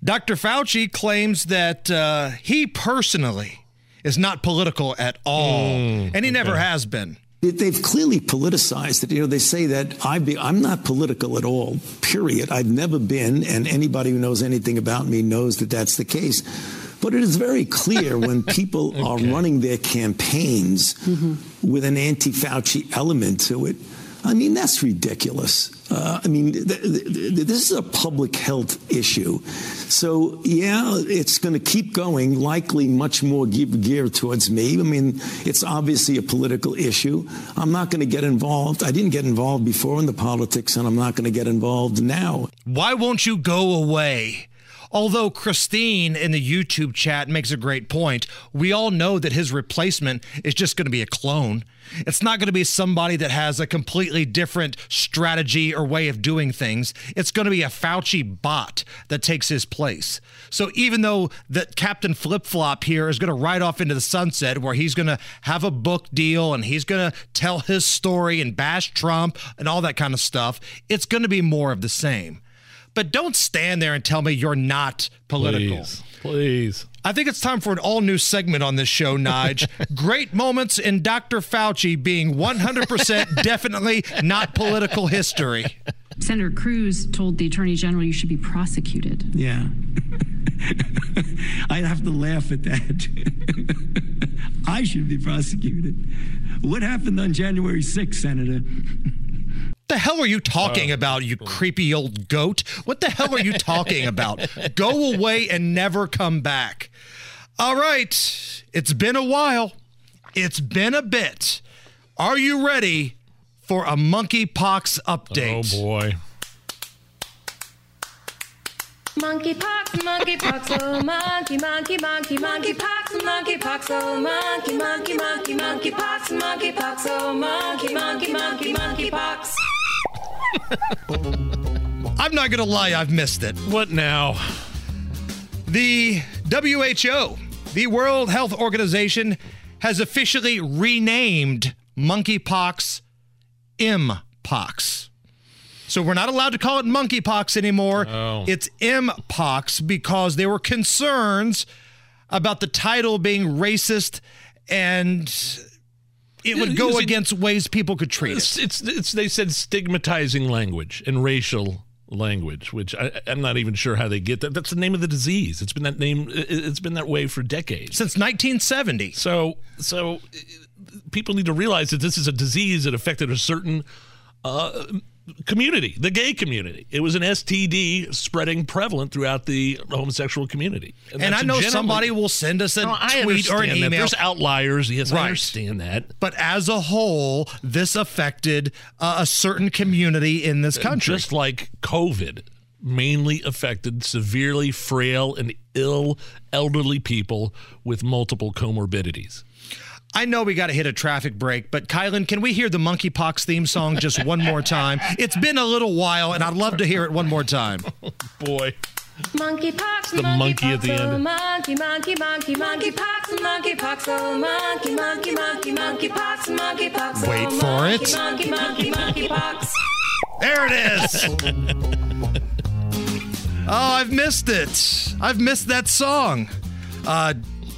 Dr. Fauci claims that uh, he personally is not political at all, and he never has been. They- They've clearly politicized it. You know, they say that I be, I'm not political at all, period. I've never been, and anybody who knows anything about me knows that that's the case. But it is very clear [laughs] when people are running their campaigns mm-hmm. with an anti Fauci element to it. I mean, that's ridiculous. Uh, I mean, th- th- th- this is a public health issue. So, yeah, it's going to keep going, likely much more ge- geared towards me. I mean, it's obviously a political issue. I'm not going to get involved. I didn't get involved before in the politics, and I'm not going to get involved now. Why won't you go away? Although Christine in the YouTube chat makes a great point, we all know that his replacement is just going to be a clone. It's not going to be somebody that has a completely different strategy or way of doing things. It's going to be a Fauci bot that takes his place. So even though that Captain Flip Flop here is going to ride off into the sunset where he's going to have a book deal and he's going to tell his story and bash Trump and all that kind of stuff, it's going to be more of the same. But don't stand there and tell me you're not political. Please, please. I think it's time for an all new segment on this show, Nige. [laughs] Great moments in Dr. Fauci being 100% [laughs] definitely not political history. Senator Cruz told the Attorney General you should be prosecuted. Yeah. [laughs] I'd have to laugh at that. I should be prosecuted. What happened on January 6th, Senator? The hell are you talking oh, about, you creepy old goat? What the hell are you talking about? [laughs] Go away and never come back. All right, it's been a while. It's been a bit. Are you ready for a monkeypox update? Oh boy. Monkeypox, monkeypox, oh monkey, monkey, monkey, monkeypox, monkeypox, oh monkey, monkey, monkey, monkeypox, monkeypox, oh monkey, monkey, monkey, monkeypox. I'm not going to lie, I've missed it. What now? The WHO, the World Health Organization, has officially renamed monkeypox Mpox. So we're not allowed to call it monkeypox anymore. Oh. It's Mpox because there were concerns about the title being racist and it would go it- against ways people could treat It's, it. it's, it's they said stigmatizing language and racial language, which I, I'm not even sure how they get that. That's the name of the disease. It's been that name. it- It's been that way for decades since 1970. So so uh, people need to realize that this is a disease that affected a certain. Uh, community, the gay community. It was an STD spreading prevalent throughout the homosexual community. And that's I know somebody will send us a No, tweet or an that. email. There's outliers. Yes, I understand that. But as a whole, this affected uh, a certain community in this country. Just like COVID mainly affected severely frail and ill elderly people with multiple comorbidities. I know we got to hit a traffic break, but Kylan, can we hear the monkeypox theme song just one more time? It's been a little while, and I'd love to hear it one more time. [laughs] Boy. Monkeypox, The monkey at the monkeypox, oh end. monkey, monkey, monkey, monkeypox, monkeypox, oh monkey, monkey, monkey, monkeypox, monkeypox, oh Wait for monkey, it. Monkey, monkey, monkeypox. There it is. [laughs] oh, I've missed it. I've missed that song. Uh,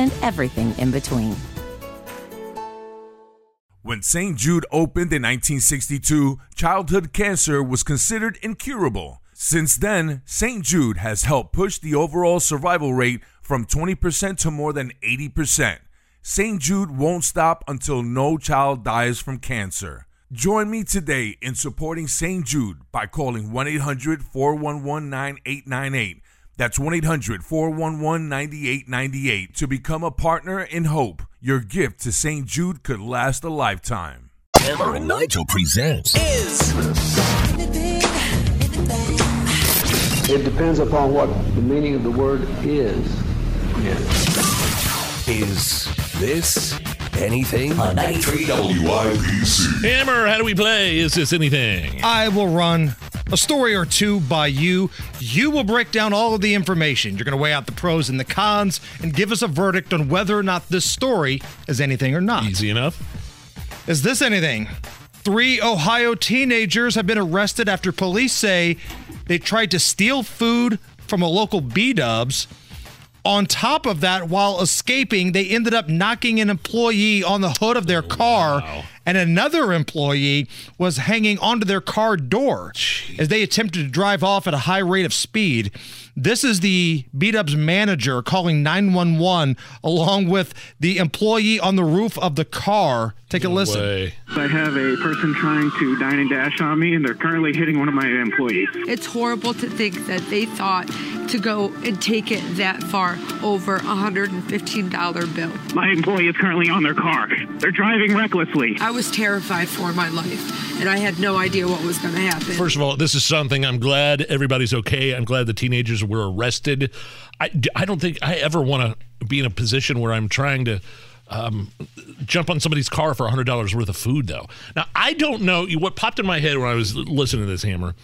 and everything in between. When St. Jude opened in 1962, childhood cancer was considered incurable. Since then, St. Jude has helped push the overall survival rate from 20% to more than 80%. St. Jude won't stop until no child dies from cancer. Join me today in supporting St. Jude by calling 1 800 411 9898. That's 1 800 411 9898 to become a partner in hope. Your gift to St. Jude could last a lifetime. Hammer and Nigel presents Is It depends upon what the meaning of the word is. Is This Anything? On 93 WIBC. Hammer, how do we play? Is this anything? I will run a story or two by you. You will break down all of the information. You're going to weigh out the pros and the cons and give us a verdict on whether or not this story is anything or not. Easy enough. Is this anything? Three Ohio teenagers have been arrested after police say they tried to steal food from a local B Dubs. On top of that, while escaping, they ended up knocking an employee on the hood of their car, and another employee was hanging onto their car door as they attempted to drive off at a high rate of speed. This is the B Dubs manager calling 911 along with the employee on the roof of the car. Take a listen. I have a person trying to dine and dash on me, and they're currently hitting one of my employees. It's horrible to think that they thought to go and take it that far over a $115 bill. My employee is currently on their car. They're driving recklessly. I was terrified for my life, and I had no idea what was going to happen. First of all, this is something I'm glad everybody's okay. I'm glad the teenagers were arrested. I, I don't think I ever want to be in a position where I'm trying to um, jump on somebody's car for $100 worth of food, though. Now, I don't know what popped in my head when I was listening to this hammer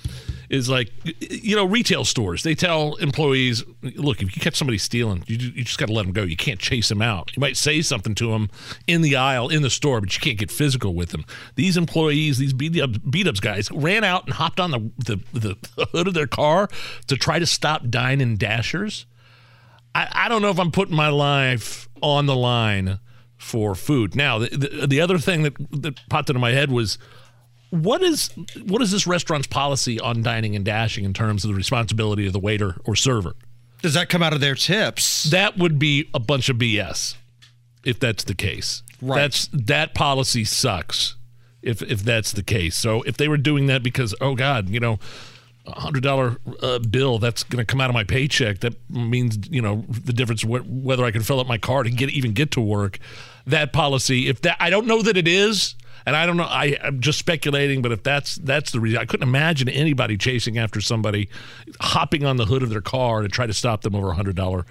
is like, you know, retail stores. They tell employees, look, if you catch somebody stealing, you, you just got to let them go. You can't chase them out. You might say something to them in the aisle, in the store, but you can't get physical with them. These employees, these beat beat ups guys, ran out and hopped on the, the, the hood of their car to try to stop dine and dashers. I, I don't know if I'm putting my life on the line for food. Now, the, the, the other thing that, that popped into my head was what is what is this restaurant's policy on dining and dashing in terms of the responsibility of the waiter or server? Does that come out of their tips? That would be a bunch of BS if that's the case. Right. That's that policy sucks if if that's the case. So if they were doing that because oh god, you know, a hundred dollar uh, bill that's going to come out of my paycheck. That means you know the difference wh- whether I can fill up my car to get even get to work. That policy, if that I don't know that it is, and I don't know. I, I'm just speculating, but if that's that's the reason, I couldn't imagine anybody chasing after somebody, hopping on the hood of their car to try to stop them over a hundred dollar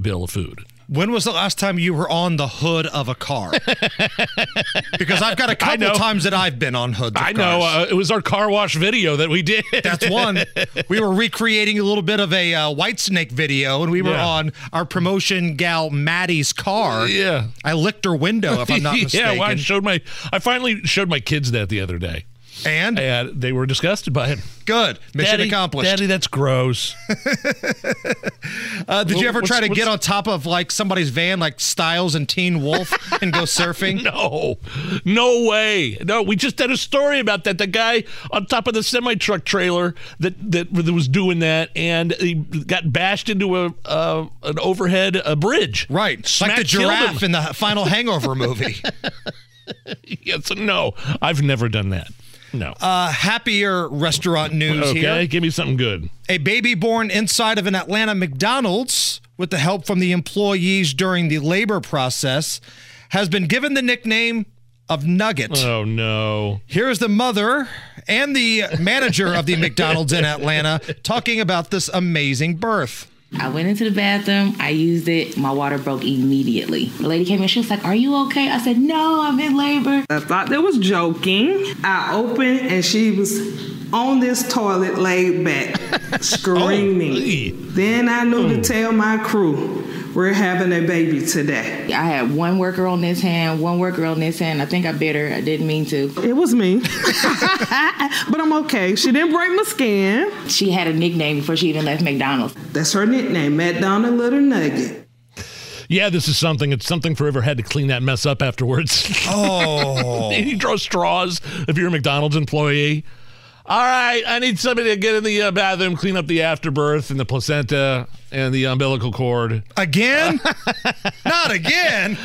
bill of food. When was the last time you were on the hood of a car? [laughs] because I've got a couple know. times that I've been on hoods. Of I know uh, it was our car wash video that we did. That's one. We were recreating a little bit of a uh, Whitesnake video, and we were Yeah. on our promotion gal Maddie's car. Yeah. I licked her window, if I'm not mistaken. [laughs] yeah, well, I showed my. I finally showed my kids that the other day, and and they were disgusted by it. Good, mission Daddy- accomplished. Daddy, that's gross. [laughs] Uh, did you ever try to get on top of like somebody's van, like Stiles and Teen Wolf, and go surfing? [laughs] No, no way. No, we just did a story about that. The guy on top of the semi truck trailer that, that was doing that, and he got bashed into a uh, an overhead a bridge. Right, like Smack the giraffe in the final Hangover movie. [laughs] yes, no, I've never done that. No. Uh, happier restaurant news okay, here. give me something good. A baby born inside of an Atlanta McDonald's with the help from the employees during the labor process has been given the nickname of Nugget. Oh no. Here's the mother and the manager of the [laughs] McDonald's in Atlanta talking about this amazing birth. I went into the bathroom, I used it, my water broke immediately. The lady came in, she was like, Are you okay? I said, No, I'm in labor. I thought they was joking. I opened and she was on this toilet laid back, [laughs] oh, screaming. then I knew to hmm. tell my crew, we're having a baby today. I had one worker on this hand, one worker on this hand. I think I bit her. I didn't mean to. It was me. [laughs] but I'm okay. She didn't break my skin. She had a nickname before she even left McDonald's. That's her nickname, McDonald Little Nugget. Yeah, this is something. It's something forever had to clean that mess up afterwards. Oh. [laughs] you draw straws if you're a McDonald's employee. All right, I need somebody to get in the uh, bathroom, clean up the afterbirth and the placenta and the umbilical cord. Again? [laughs] Not again.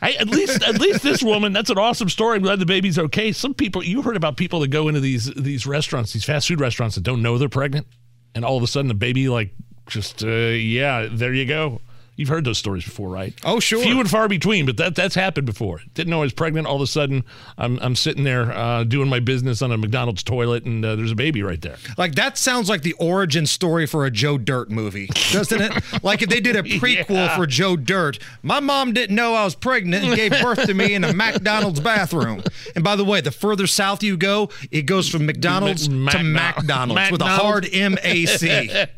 Hey, at least, at least this woman. That's an awesome story. I'm glad the baby's okay. Some people, you heard about people that go into these these restaurants, these fast food restaurants that don't know they're pregnant, and all of a sudden the baby like just uh, yeah, there you go. You've heard those stories before, right? Oh, sure. Few and far between, but that that's happened before. Didn't know I was pregnant. All of a sudden, I'm I'm sitting there uh, doing my business on a McDonald's toilet, and uh, there's a baby right there. Like that sounds like the origin story for a Joe Dirt movie, doesn't it? [laughs] like if they did a prequel Yeah. for Joe Dirt, my mom didn't know I was pregnant and gave birth to me in a McDonald's bathroom. And by the way, the further south you go, it goes from McDonald's Mac- to Mac- McDonald's with a hard M A C. [laughs]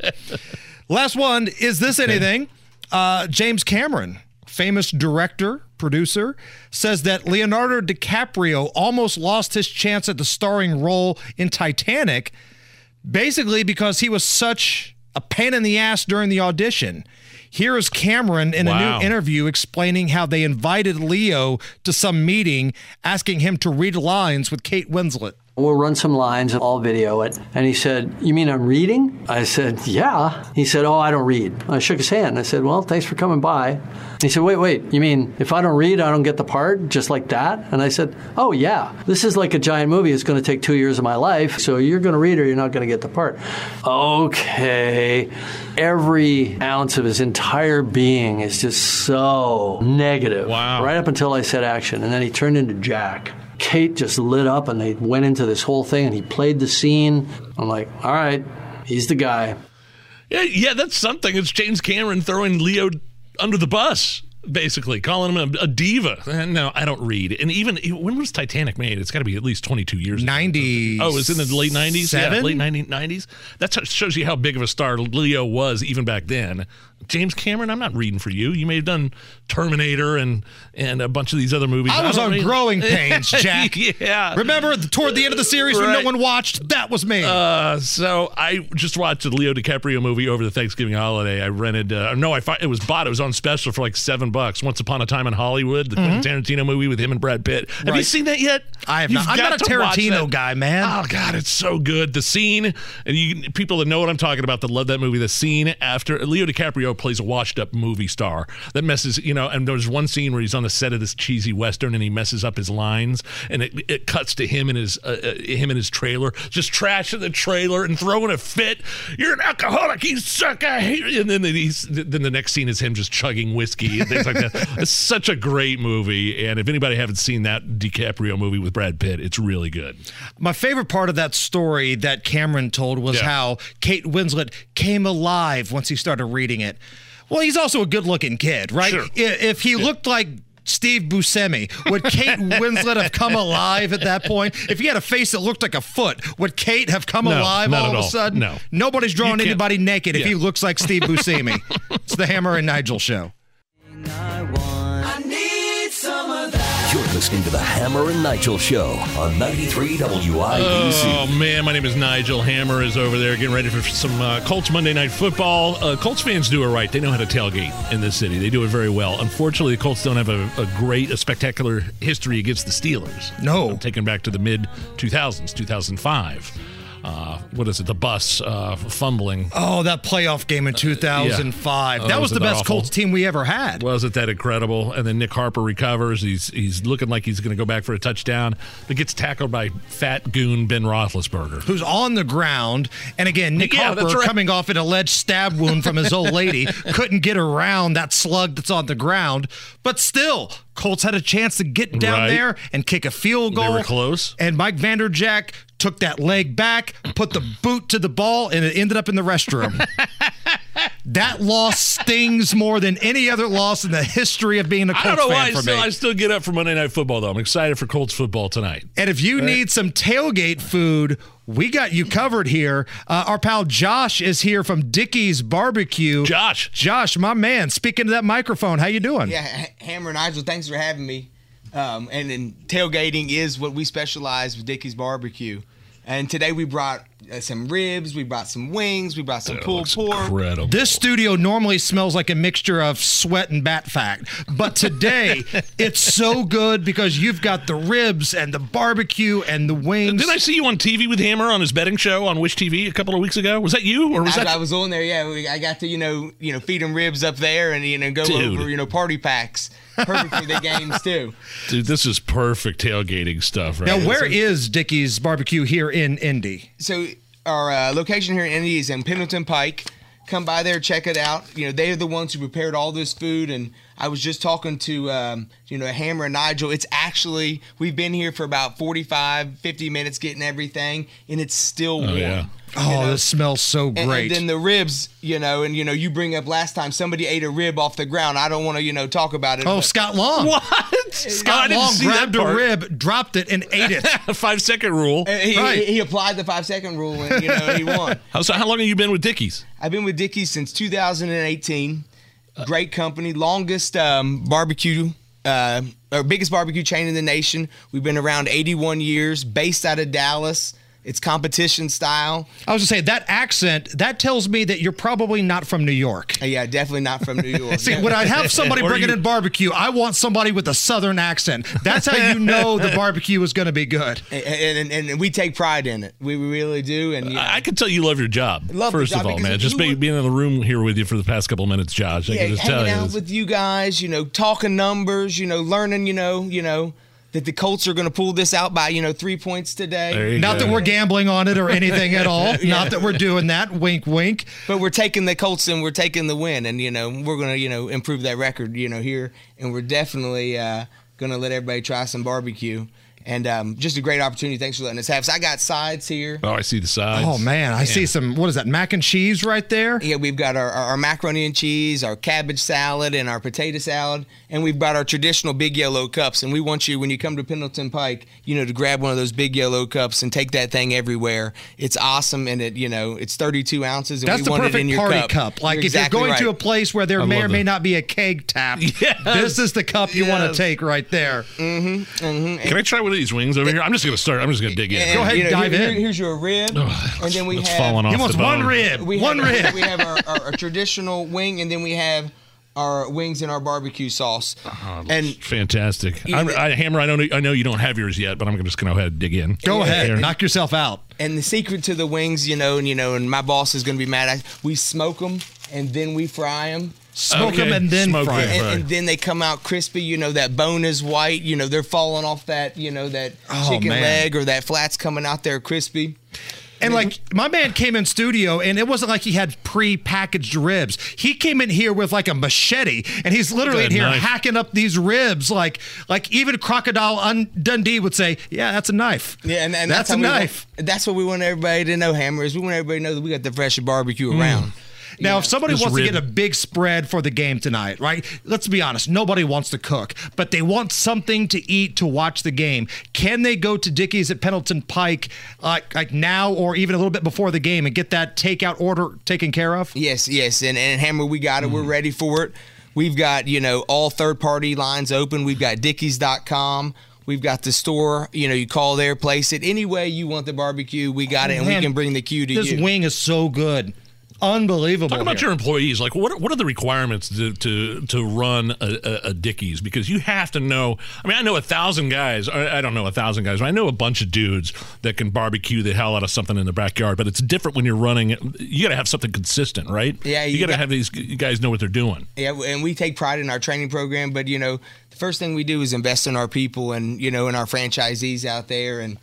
Last one is this anything? Uh, James Cameron, famous director, producer, says that Leonardo DiCaprio almost lost his chance at the starring role in Titanic, basically because he was such a pain in the ass during the audition. Here is Cameron in a new interview explaining how they invited Leo to some meeting, asking him to read lines with Kate Winslet. We'll run some lines and I'll video it. And he said, You mean I'm reading? I said, Yeah. He said, Oh, I don't read. I shook his hand. I said, Well, thanks for coming by. He said, Wait, wait. You mean if I don't read, I don't get the part just like that? And I said, Oh, yeah. This is like a giant movie. It's going to take two years of my life. So you're going to read or you're not going to get the part. Okay. Every ounce of his entire being is just so negative. Wow. Right up until I said action. And then he turned into Jack. Kate just lit up and they went into this whole thing and he played the scene. I'm like, all right, he's the guy. Yeah, yeah, that's something. It's James Cameron throwing Leo under the bus, basically calling him a, a diva. And No, I don't read. And even when was Titanic made? It's got to be at least 22 years. ago. 90. Oh, it's in the late 90s. Yeah, late 90, 90s. That shows you how big of a star Leo was even back then. James Cameron, I'm not reading for you. You may have done Terminator and and a bunch of these other movies. I was don't on read- growing [laughs] pains, Jack. [laughs] yeah. Remember toward the end of the series when no one watched? That was me. Uh, so I just watched a Leo DiCaprio movie over the Thanksgiving holiday. I rented, uh, no, I it was bought. It was on special for like seven bucks. Once Upon a Time in Hollywood, the Quentin Tarantino movie with him and Brad Pitt. Have you seen that yet? I have You've not. I'm got not a Tarantino guy, man. Oh God, it's so good. The scene, and you people that know what I'm talking about that love that movie. The scene after Leo DiCaprio plays a washed-up movie star that messes, you know. And there's one scene where he's on the set of this cheesy western and he messes up his lines, and it, it cuts to him and his uh, uh, him and his trailer just trashing the trailer and throwing a fit. You're an alcoholic, you suck. I hate you. And then he's then the next scene is him just chugging whiskey and things like that. It's such a great movie, and if anybody haven't seen that DiCaprio movie with Brad Pitt, it's really good. My favorite part of that story that Cameron told was Yeah. how Kate Winslet came alive once he started reading it. Well, he's also a good-looking kid, right? Sure. If he looked like Steve Buscemi, would Kate [laughs] Winslet have come alive at that point? If he had a face that looked like a foot, would Kate have come No, alive not all of a sudden? No. Nobody's drawing anybody naked if he looks like Steve Buscemi. [laughs] it's the Hammer and Nigel show. You're listening to the Hammer and Nigel Show on 93 WIBC. Oh man, my name is Nigel. Hammer is over there getting ready for some uh, Colts Monday Night Football. Uh, Colts fans do it right. They know how to tailgate in this city. They do it very well. Unfortunately, the Colts don't have a, a great, a spectacular history against the Steelers. No, I'm taking back to the mid 2000s, 2005. Uh, what is it? The bus uh, fumbling. Oh, that playoff game in 2005. Oh, that was the best awful? Colts team we ever had. Wasn't that incredible? And then Nick Harper recovers. He's he's looking like he's going to go back for a touchdown, but gets tackled by fat goon Ben Roethlisberger. who's on the ground. And again, Nick Yeah, Harper, right. coming off an alleged stab wound from his old lady, [laughs] couldn't get around that slug that's on the ground. But still, Colts had a chance to get down Right. there and kick a field They goal. were close. And Mike Vanderjagt took that leg back, put the boot to the ball, and it ended up in the restroom. [laughs] that loss stings more than any other loss in the history of being a Colts I don't know fan why I for still, me. I still get up for Monday Night Football, though. I'm excited for Colts football tonight. And if you need some tailgate food, we got you covered here. Uh, our pal Josh is here from Dickey's Barbecue. Josh, Josh, my man, speaking to that microphone, how you doing? Yeah, Hammer and Nigel, thanks for having me. Um, and then tailgating is what we specialize with Dickey's Barbecue. And today we brought uh, some ribs. We brought some wings. We brought some pulled pork. Incredible. This studio normally smells like a mixture of sweat and bat fat, but today [laughs] it's so good because you've got the ribs and the barbecue and the wings. Didn't I see you on TV with Hammer on his betting show on Wish TV a couple of weeks ago? Was that you or was I, that? I was on there. Yeah, we, I got to you know you know feed them ribs up there and you know go Dude. over you know party packs. Perfect for the games too. Dude, this is perfect tailgating stuff, right? Now, where is Dickey's Barbecue here in Indy? So our uh, location here in Indy is in Pendleton Pike. Come by there, check it out. You know they are the ones who prepared all this food, and I was just talking to um, you know Hammer and Nigel. It's actually we've been here for about 45, 50 minutes getting everything, and it's still warm. Oh, yeah. Oh, this smells so great. And, then the ribs, you know, and you know, you bring up last time somebody ate a rib off the ground. I don't want to, you know, talk about it. oh, Scott Long. What? Scott Long grabbed a rib, dropped it, and ate it. [laughs] Five second rule. He, Right. he, he applied the five second rule, and you know, he won. [laughs] How, so how long have you been with Dickeys? I've been with Dickeys since 2018. Great company, longest um, barbecue, uh, or biggest barbecue chain in the nation. We've been around 81 years, based out of Dallas. It's competition style. I was gonna say that accent. That tells me that you're probably not from New York. Uh, yeah, definitely not from New York. [laughs] See, when I have [laughs] somebody Or bringing you- in barbecue, I want somebody with a southern accent. That's how you [laughs] know the barbecue is going to be good. and, and, and we take pride in it. We really do. And you know, I I can tell you love your job. Love the first job of all, man. Just be, would- being in the room here with you for the past couple of minutes, Josh. I yeah, can just tell hanging you. out with you guys, you know, talking numbers, you know, learning, you know, you know, that the Colts are going to pull this out by, you know, three points today. Not go. that we're gambling on it or anything at all. [laughs] Not that we're doing that. Wink, wink. But we're taking the Colts and we're taking the win, and you know we're gonna you know improve that record, you know here, and we're definitely uh, gonna let everybody try some barbecue, and um, just a great opportunity. Thanks for letting us have. So I got sides here. Oh, I see the sides. Oh man, I see some. What is that? Mac and cheese right there. Yeah, we've got our, our, our macaroni and cheese, our cabbage salad, and our potato salad, and we've got our traditional big yellow cups. And we want you, when you come to Pendleton Pike, you know, to grab one of those big yellow cups and take that thing everywhere. It's awesome, and it, you know, it's 32 ounces, and That's we the want it in perfect your party cup. cup. Like You're if exactly you're going to a place where there I may or may that. not be a keg tap, [laughs] Yes. this is the cup you want to take right there. Mm-hmm, mm-hmm. Can I try one of these wings over here? I'm just going to start. I'm just going to dig in. And, Go ahead, you know, dive here- in. Here's your rib, and then we It's have falling off He wants the one rib. we one have, rib. We have our, our, our traditional wing, and then we have our wings and our barbecue sauce. Oh, and Fantastic. You I'm, know, I, Hammer, I know, I know you don't have yours yet, but I'm just going to go ahead and dig in. Go ahead. Here. Knock yourself out. and the secret to the wings, you know, and you know, and my boss is going to be mad. I, we smoke them and then we fry them. Smoke Okay, them and then smoke fry them. 'em. And, and then they come out crispy. You know that bone is white. You know they're falling off that. You know that Oh, chicken man. leg or that flat's coming out there crispy. And like my man came in studio, and it wasn't like he had pre-packaged ribs. He came in here with like a machete, and he's literally in here knife. hacking up these ribs. Like, like even Crocodile Un- Dundee would say, "Yeah, that's a knife. Yeah, and, and that's, that's, a knife." Want, that's what we want everybody to know. Hammer is we want everybody to know that we got the freshest barbecue Mm. Around. Now, if somebody This wants to get a big spread for the game tonight, right? Let's be honest, nobody wants to cook, but they want something to eat to watch the game. Can they go to Dickey's at Pendleton Pike, like like now or even a little bit before the game, and get that takeout order taken care of? Yes, yes, and and Hammer, we got it. We're Mm. ready for it. We've got you know all third party lines open. We've got Dickeys.com. We've got the store. You know, you call there, place it any way you want the barbecue. We got it, and Man, we can bring the queue to This you. This wing is so good, unbelievable. Talk about here. your employees. Like, what what are the requirements to to, to run a, a, a Dickeys? Because you have to know. I mean, I know a thousand guys. I I don't know a thousand guys. But I know a bunch of dudes that can barbecue the hell out of something in the backyard. But it's different when you're running. You got to have something consistent, right? Yeah, you, you got to have these you guys know what they're doing. Yeah, and we take pride in our training program, but you know, the first thing we do is invest in our people and you know, in our franchisees out there, and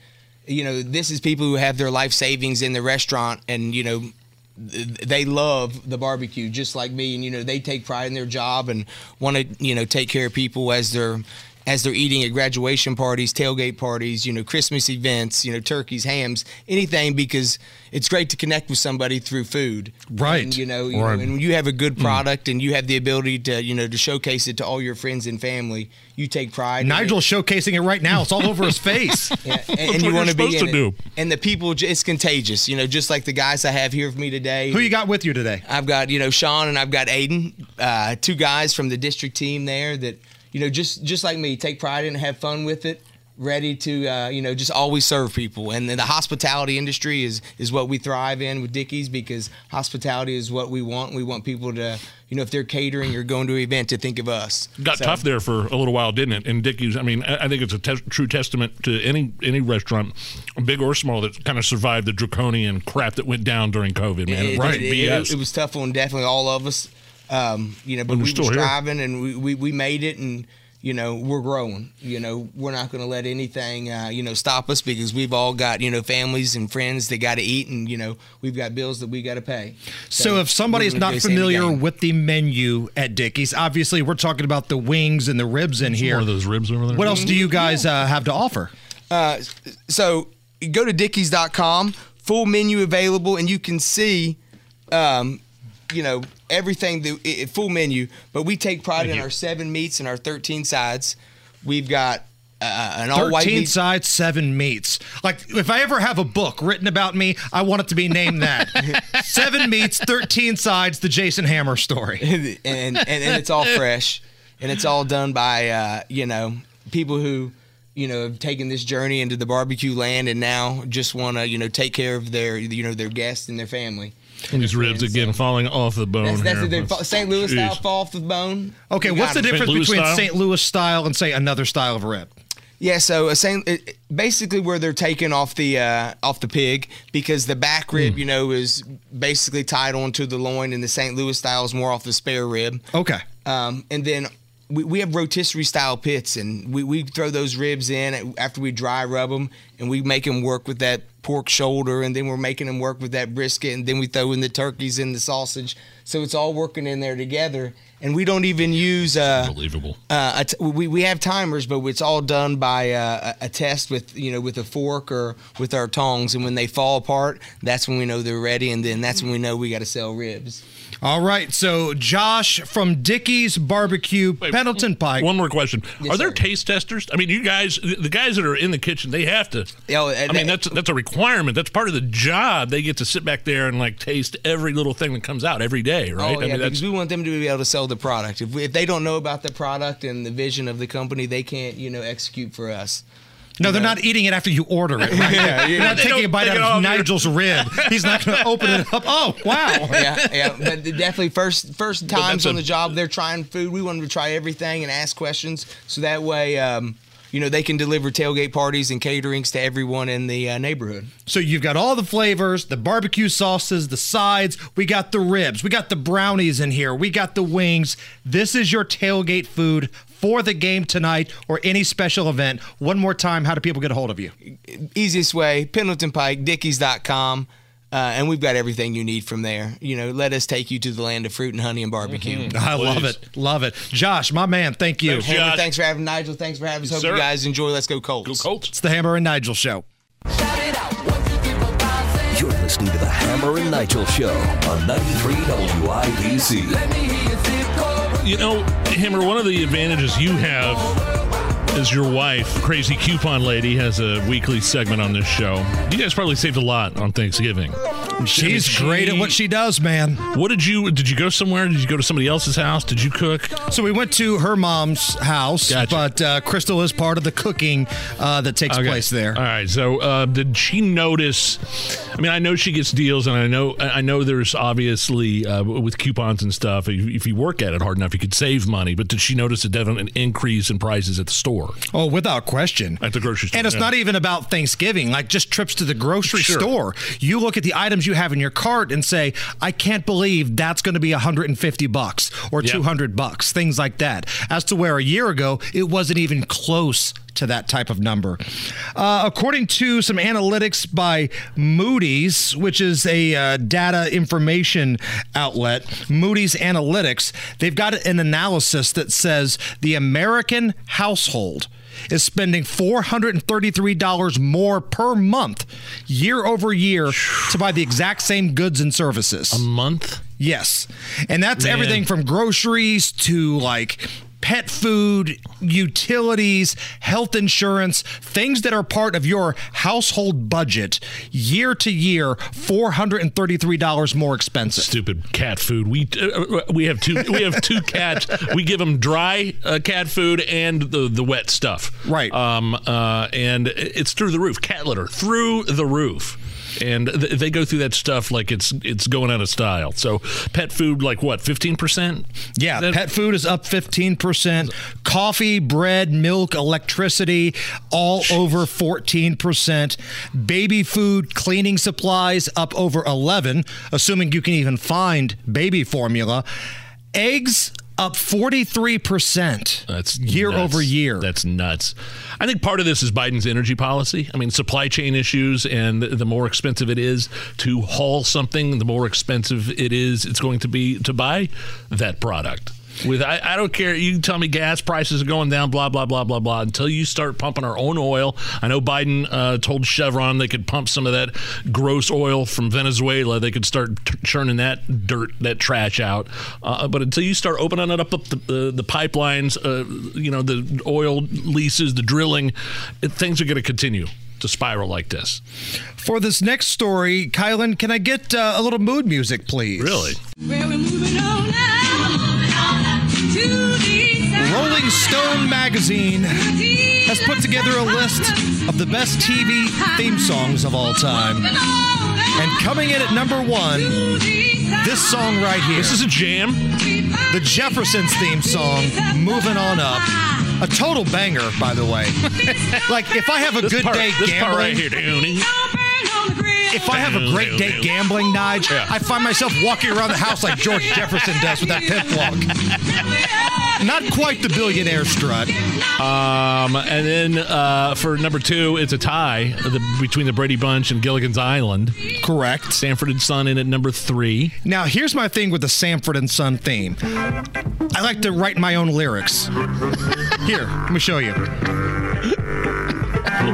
you know, this is people who have their life savings in the restaurant, and you know, th- they love the barbecue just like me, and you know, they take pride in their job and want to you know take care of people as they're as they're eating at graduation parties, tailgate parties, you know, Christmas events, you know, turkeys, hams, anything because it's great to connect with somebody through food. Right. And, you know, you Right. know, and you have a good product and you have the ability to, you know, to showcase it to all your friends and family, you take pride. in it. Nigel's showcasing it right now. It's all over his [laughs] face. Yeah, and, [laughs] and you want to be in to do. And the people, it's contagious. You know, just like the guys I have here with me today. Who you got with you today? I've got you know Sean and I've got Aiden, uh, two guys from the district team there that you know just just like me take pride in, it, have fun with it. ready to uh, you know just always serve people and then the hospitality industry is is what we thrive in with dickeys because hospitality is what we want we want people to you know if they're catering or going to an event to think of us Got So- tough there for a little while, didn't it? And Dickeys, I mean, I think it's a tes- true testament to any any restaurant, big or small, that kind of survived the draconian crap that went down during COVID, man. It, right, it, BS. it, it was tough on definitely all of us. Um, you know, but And we're we still were here. striving and we, we, we made it and, you know, we're growing. You know, we're not going to let anything, uh, you know, stop us because we've all got, you know, families and friends that got to eat and, you know, we've got bills that we got to pay. So, if somebody is not do the same familiar with the menu at Dickey's, obviously we're talking about the wings and the ribs in here. More of those ribs over there. What else do you guys uh, have to offer? Uh, so go to dickeys.com, full menu available, and you can see, um, you know, everything, the i- i- full menu. But we take pride in our seven meats and our 13 sides. We've got uh, an all white 13 meat. sides, seven meats. Like, if I ever have a book written about me, I want it to be named that. [laughs] seven meats, 13 sides, the Jason Hammer story. [laughs] and, and, and it's all fresh and it's all done by uh, you know people who you know have taken this journey into the barbecue land and now just want to you know take care of their you know their guests and their family These ribs again falling off the bone. that's, that's here. the, the St. Louis style fall off the bone Okay, We what's got the 'em. difference Louis between style? St. Louis style and, say, another style of rib? Yeah, so a Saint, basically where they're taking off the uh, off the pig because the back rib, you know, is basically tied onto the loin, and the St. Louis style is more off the spare rib. Okay. Um, and then we, we have rotisserie style pits, and we, we throw those ribs in after we dry rub them, and we make them work with that pork shoulder, and then we're making them work with that brisket, and then we throw in the turkeys and the sausage. So it's all working in there together, and we don't even use. Uh, Unbelievable. uh, a t- we, we have timers, but it's all done by uh, a a test with you know with a fork or with our tongs, and when they fall apart, that's when we know they're ready, and then that's when we know we got to sell ribs. All right, so Josh from Dickey's Barbecue, Pendleton Pike. One more question: Yes, Are there sir. taste testers? I mean, you guys, the the guys that are in the kitchen, they have to. Oh, I mean, that's that's a requirement. That's part of the job. They get to sit back there and like taste every little thing that comes out every day, right? Oh I yeah, mean, that's because we want them to be able to sell the product. If, we, if they don't know about the product and the vision of the company, they can't you know execute for us. No, they're not eating it after you order it. Right? [laughs] Yeah, You're not They taking a bite out of Nigel's [laughs] rib. He's not going to open it up. Oh, wow. [laughs] yeah, yeah, but definitely first first times on a- the job, they're trying food. We want them to try everything and ask questions, so that way, um, you know, they can deliver tailgate parties and caterings to everyone in the uh, neighborhood. So you've got all the flavors, the barbecue sauces, the sides. We got the ribs. We got the brownies in here. We got the wings. This is your tailgate food for the game tonight or any special event. One more time, how do people get a hold of you? Easiest way, Pendleton Pike, Dickeys.com. Uh, and we've got everything you need from there. You know, let us take you to the land of fruit and honey and barbecue. I love it. Love it. Josh, my man, thank you. Hammer, thanks for having Nigel. Thanks for having us. Hope sir. you guys enjoy. Let's go Colts. Go Colts. It's the Hammer and Nigel Show. You're listening to the Hammer and Nigel Show on 93 WIBC. You know, Hammer, one of the advantages you have is your wife, Crazy Coupon Lady, has a weekly segment on this show. You guys probably saved a lot on Thanksgiving. She's great at what she does, man. What did you did you go somewhere? Did you go to somebody else's house? Did you cook? So we went to her mom's house, but uh, Crystal is part of the cooking uh, that takes Okay. place there. All right. So, uh, did she notice? I mean, I know she gets deals, and I know I know there's obviously uh, with coupons and stuff. If, if you work at it hard enough, you could save money. But did she notice a definite increase in prices at the store? Oh, without question. At the grocery store. And it's yeah. not even about Thanksgiving, like just trips to the grocery Sure. store. You look at the items you have in your cart and say, I can't believe that's going to be 150 bucks or 200 bucks, things like that. As to where a year ago, it wasn't even close to that type of number. Uh, according to some analytics by Moody's, which is a uh, data information outlet, Moody's Analytics, they've got an analysis that says the American household is spending $433 more per month year over year to buy the exact same goods and services. A month? Yes. And that's Man. everything from groceries to like pet food, utilities, health insurance, things that are part of your household budget year to year, $433 more expensive. Stupid cat food. We uh, we have two we have two [laughs] cats. We give them dry uh, cat food and the the wet stuff. Right. Um. Uh. And it's through the roof. Cat litter through the roof. And th- they go through that stuff like it's it's going out of style. So pet food, like what, fifteen percent? Yeah, pet food is up 15%. Coffee, bread, milk, electricity, all over 14%. Baby food, cleaning supplies up over 11, assuming you can even find baby formula. Eggs up 43%. That's year nuts. over year. That's nuts. I think part of this is Biden's energy policy. I mean, supply chain issues, and the, the more expensive it is to haul something, the more expensive it is it's going to be to buy that product. With I, I don't care. You can tell me gas prices are going down, blah blah blah blah blah. Until you start pumping our own oil. I know Biden uh, told Chevron they could pump some of that gross oil from Venezuela. They could start t- churning that dirt, that trash out. Uh, but until you start opening it up, up the, the, the pipelines, uh, you know, the oil leases, the drilling, it, things are going to continue to spiral like this. For this next story, Kylan, can I get uh, a little mood music, please? Really? Well, Rolling Stone magazine has put together a list of the best TV theme songs of all time. And coming in at number one, this song right here. This is a jam. The Jeffersons theme song, Moving On Up. A total banger, by the way. [laughs] like, if I have a This good part- day this gambling. part right here, Dooney. If I have a great day gambling, Nige, I find myself walking around the house like George Jefferson does with that pimp walk. [laughs] Not quite the billionaire strut. Um, and then uh, for number two, it's a tie the, between the Brady Bunch and Gilligan's Island. Correct. Sanford and Son in at number three. Now, here's my thing with the Sanford and Son theme. I like to write my own lyrics. Here, let me show you.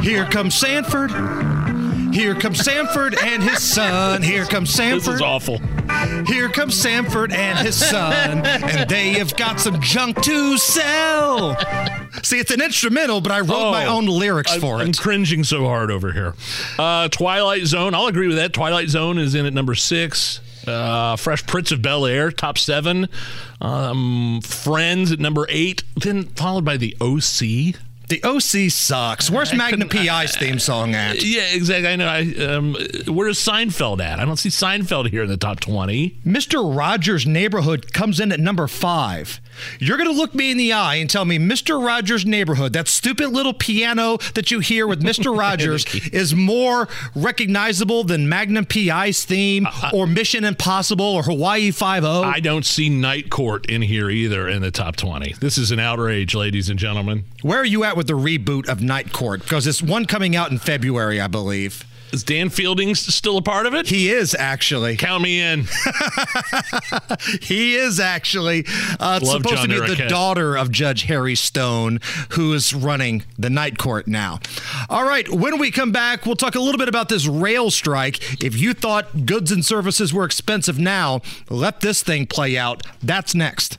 Here comes Sanford. Here comes Sanford and his son. Here comes Sanford. This is awful. Here comes Sanford and his son, and they have got some junk to sell. See, it's an instrumental, but I wrote my Oh, own lyrics I- for I'm it. cringing so hard over here. Uh, Twilight Zone. I'll agree with that. Twilight Zone is in at number six. Uh, Fresh Prince of Bel Air, top seven. Um, Friends at number eight. Then followed by the OC. The OC sucks. Where's I Magnum PI's theme song at? Yeah, exactly. I know. I, um, where's Seinfeld at? I don't see Seinfeld here in the top 20. Mr. Rogers' Neighborhood comes in at number five. You're going to look me in the eye and tell me Mr. Rogers' Neighborhood, that stupid little piano that you hear with Mr. [laughs] Rogers, is more recognizable than Magnum PI's theme or Mission Impossible or Hawaii 5 I don't see Night Court in here either in the top 20. This is an outrage, ladies and gentlemen. Where are you at with the reboot of Night Court? Because it's one coming out in February, I believe. Is Dan Fielding still a part of it? He is actually. Count me in. [laughs] he is actually. Uh, it's supposed John to be the Larroquette. daughter of Judge Harry Stone, who is running the night court now. All right, when we come back, we'll talk a little bit about this rail strike. If you thought goods and services were expensive now, let this thing play out. That's next.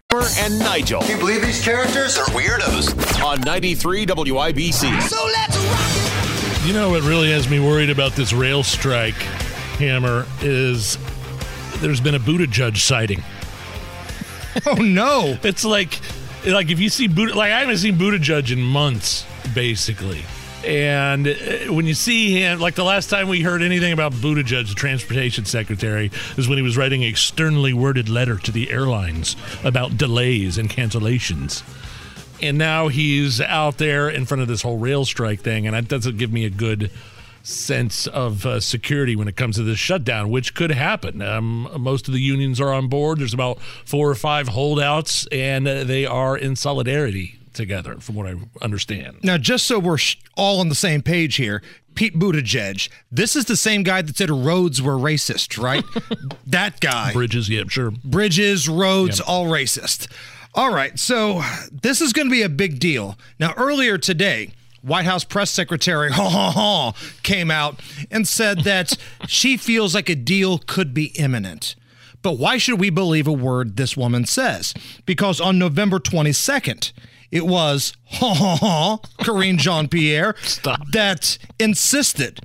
Hammer and Nigel. Can you believe these characters are weirdos? On 93 WIBC. So let's rock You know what really has me worried about this rail strike, Hammer, is there's been a Buttigieg sighting. [laughs] Oh no! It's like, like if you see Buddha, like I haven't seen Buttigieg in months, basically. And uh, when you see him, like the last time we heard anything about Judge, the transportation secretary, is when he was writing a sternly worded letter to the airlines about delays and cancellations. And now he's out there in front of this whole rail strike thing, and that doesn't give me a good sense of uh, security when it comes to this shutdown, which could happen. Um, most of the unions are on board. There's about four or five holdouts, and uh, they are in solidarity together, from what I understand. Now, just so we're all on the same page here, Pete Buttigieg, this is the same guy that said roads were racist, right? [laughs] that guy. Bridges, yep, sure. Bridges, roads, all racist. All right, so this is going to be a big deal. Now, earlier today, White House press secretary [laughs] ha ha ha came out and said that [laughs] she feels like a deal could be imminent. But why should we believe a word this woman says? Because on November 22nd, it was ha ha ha Karine Jean Pierre that insisted,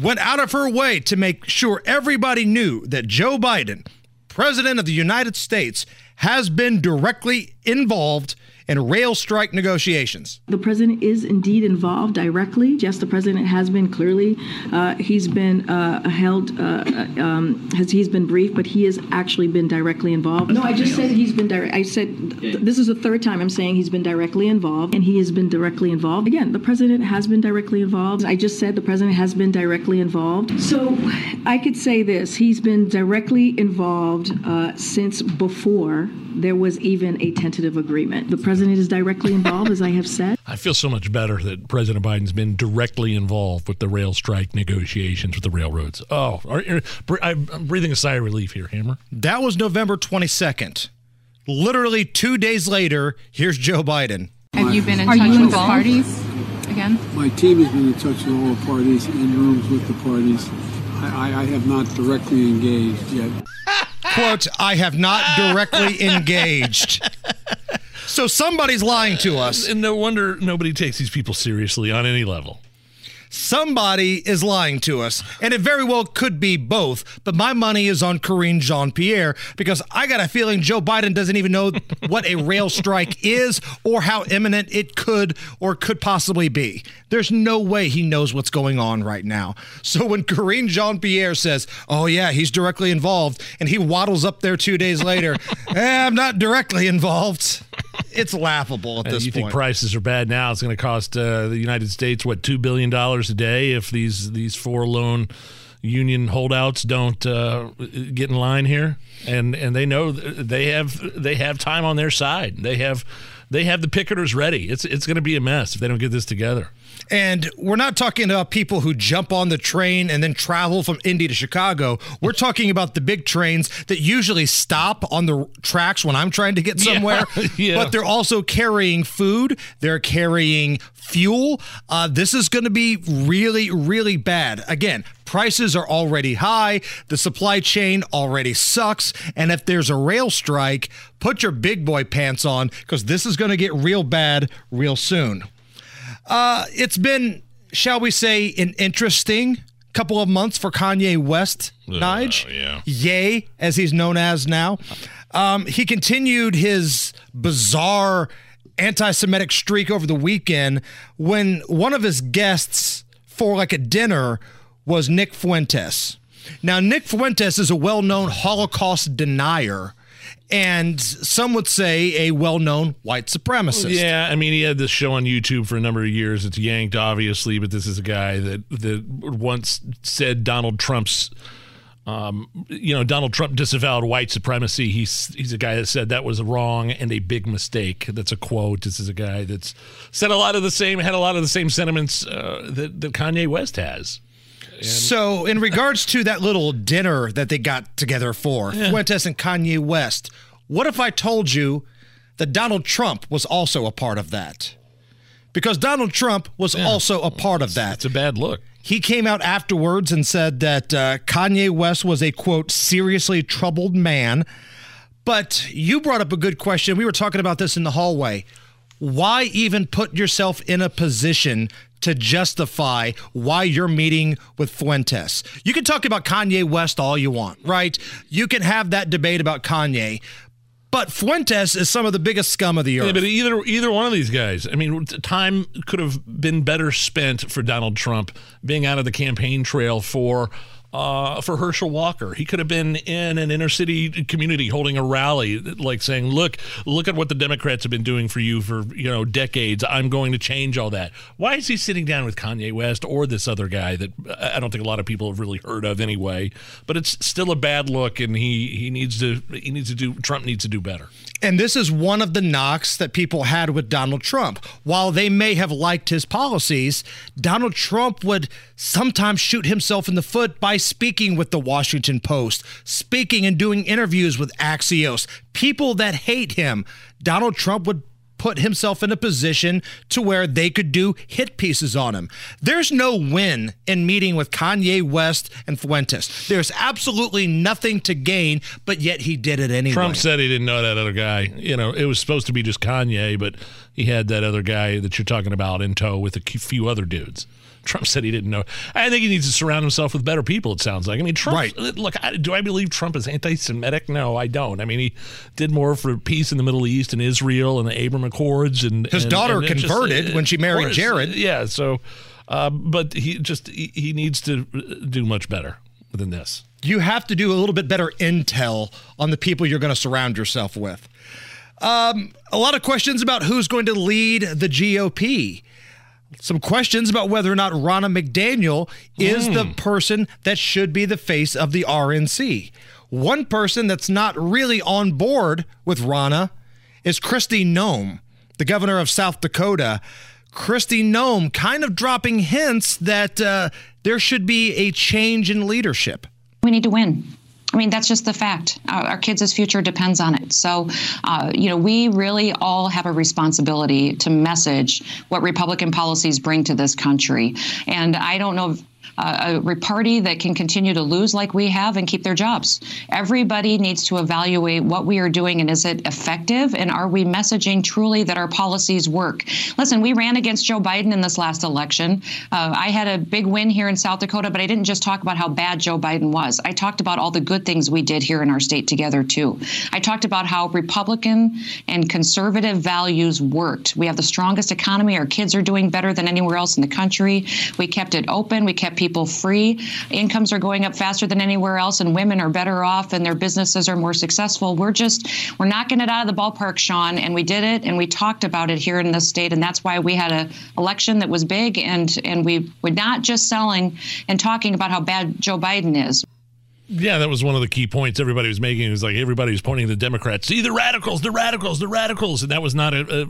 went out of her way to make sure everybody knew that Joe Biden, President of the United States, has been directly involved in rail strike negotiations. The president is indeed involved directly. Yes, the president has been clearly. Uh, he's been uh, held. Uh, um, has he's been briefed, but he has actually been directly involved. No, I just said he's been direct. I said th- this is the third time I'm saying he's been directly involved, and he has been directly involved. Again, the president has been directly involved. I just said the president has been directly involved. So I could say this: he's been directly involved uh, since before there was even a tentative agreement. The president is directly involved, as I have said. I feel so much better that President Biden's been directly involved with the rail strike negotiations with the railroads. Oh, are- are- I'm breathing a sigh of relief here, Hammer. That was November 22nd. Literally two days later, here's Joe Biden. Have you been in Are touch you with involved? parties again? My team has been in touch with all the parties, in rooms with the parties. I, I, I have not directly engaged yet. Quote, I have not directly [laughs] engaged. So somebody's lying to us. And no wonder nobody takes these people seriously on any level. Somebody is lying to us, and it very well could be both. But my money is on Karine Jean Pierre because I got a feeling Joe Biden doesn't even know [laughs] what a rail strike is or how imminent it could or could possibly be. There's no way he knows what's going on right now. So when Karine Jean Pierre says, "Oh yeah, he's directly involved," and he waddles up there two days later, [laughs] eh, "I'm not directly involved," it's laughable at And this you point. You think prices are bad now? It's going to cost uh, the United States what two billion dollars a day if these these four lone union holdouts don't uh, get in line here, and and they know they have they have time on their side. They have they have the picketers ready. It's it's going to be a mess if they don't get this together. And we're not talking about people who jump on the train and then travel from Indy to Chicago. We're talking about the big trains that usually stop on the tracks when I'm trying to get Yeah, somewhere. [laughs] yeah. But they're also carrying food, they're carrying fuel. Uh, this is going to be really, really bad. Again, prices are already high, the supply chain already sucks. And if there's a rail strike, put your big boy pants on because this is going to get real bad real soon. Uh, it's been, shall we say, an interesting couple of months for Kanye West, Nige. yeah. Yay, as he's known as now. Um, he continued his bizarre anti Semitic streak over the weekend when one of his guests for like a dinner was Nick Fuentes. Now, Nick Fuentes is a well known Holocaust denier. And some would say a well known white supremacist. Yeah, I mean, he had this show on YouTube for a number of years. It's yanked, obviously, but this is a guy that that once said Donald Trump's. Um, you know, Donald Trump disavowed white supremacy. He's he's a guy that said that was wrong and a big mistake. That's a quote. This is a guy that's said a lot of the same, had a lot of the same sentiments uh, that, that Kanye West has. So, in regards to that little dinner that they got together for Fuentes and Kanye West, what if I told you that Donald Trump was also a part of that? Because Donald Trump was also a part of that. It's a bad look. He came out afterwards and said that uh, Kanye West was a quote, seriously troubled man. But you brought up a good question. We were talking about this in the hallway. Why even put yourself in a position to justify why you're meeting with Fuentes? You can talk about Kanye West all you want, right? You can have that debate about Kanye. But Fuentes is some of the biggest scum of the earth. Yeah, but either either one of these guys, I mean, time could have been better spent for Donald Trump being out of the campaign trail for uh, for Herschel Walker. He could have been in an inner city community holding a rally, like saying, "Look, look at what the Democrats have been doing for you for you know decades. I'm going to change all that." Why is he sitting down with Kanye West or this other guy that I don't think a lot of people have really heard of anyway? But it's still a bad look, and he he needs to he needs to do Trump needs to do better. And this is one of the knocks that people had with Donald Trump. While they may have liked his policies, Donald Trump would sometimes shoot himself in the foot by speaking with the Washington Post, speaking and doing interviews with Axios. People that hate him, Donald Trump would put himself in a position to where they could do hit pieces on him. There's no win in meeting with Kanye West and Fuentes. There's absolutely nothing to gain, but yet he did it anyway. Trump said he didn't know that other guy. You know, it was supposed to be just Kanye, but he had that other guy that you're talking about in tow with a few other dudes. Trump said he didn't know. I think he needs to surround himself with better people. It sounds like. I mean, Trump. Right. Look, I, do I believe Trump is anti-Semitic? No, I don't. I mean, he did more for peace in the Middle East and Israel and the Abraham Accords and His and- daughter and it just- converted when she married course, Jared. Yeah. So, uh, but he just he, he needs to do much better than this. you have to do a little bit better intel on the people you're going to surround yourself with. Um, a lot of questions about who's going to lead the GOP. Some questions about whether or not Ronna McDaniel is the person that should be the face of the RNC. One person that's not really on board with Ronna is Kristi Noem, the governor of South Dakota. Kristi Noem kind of dropping hints that uh, there should be a change in leadership. We need to win. I mean, that's just the fact. Our, our kids' future depends on it. So, uh, you know, we really all have a responsibility to message what Republican policies bring to this country. And I don't know. A party that can continue to lose like we have and keep their jobs. Everybody needs to evaluate what we are doing and is it effective and are we messaging truly that our policies work. Listen, we ran against Joe Biden in this last election. Uh, I had a big win here in South Dakota, but I didn't just talk about how bad Joe Biden was. I talked about all the good things we did here in our state together too. I talked about how Republican and conservative values worked. We have the strongest economy. Our kids are doing better than anywhere else in the country. We kept it open. We kept people free. Incomes are going up faster than anywhere else, and women are better off, and their businesses are more successful. We're just we're knocking it out of the ballpark, Sean, and we did it, and we talked about it here in this state, and that's why we had a election that was big, and and we were not just selling and talking about how bad Joe Biden is. Yeah, that was one of the key points everybody was making. It was like everybody was pointing to the Democrats. See the radicals, the radicals, the radicals, and that was not a,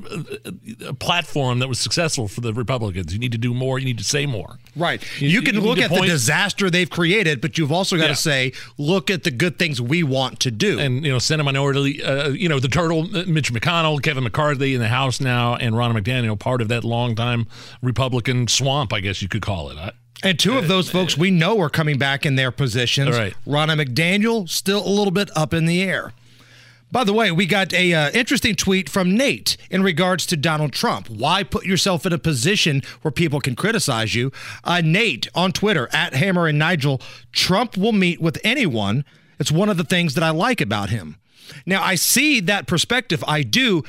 a, a platform that was successful for the Republicans. You need to do more. You need to say more. Right. You, can need look at the disaster they've created, but you've also got Yeah. to say, look at the good things we want to do. and you know Senate Minority, uh, you know the turtle, uh, Mitch McConnell, Kevin McCarthy in the House now, and Ronna McDaniel, part of that longtime Republican swamp, I guess you could call it. I, And two of those folks we know are coming back in their positions. Right. Ronna McDaniel still a little bit up in the air. By the way, we got a uh, interesting tweet from Nate in regards to Donald Trump. Why put yourself in a position where people can criticize you? Uh, Nate on Twitter at Hammer and Nigel. Trump will meet with anyone. It's one of the things that I like about him. Now I see that perspective. I do.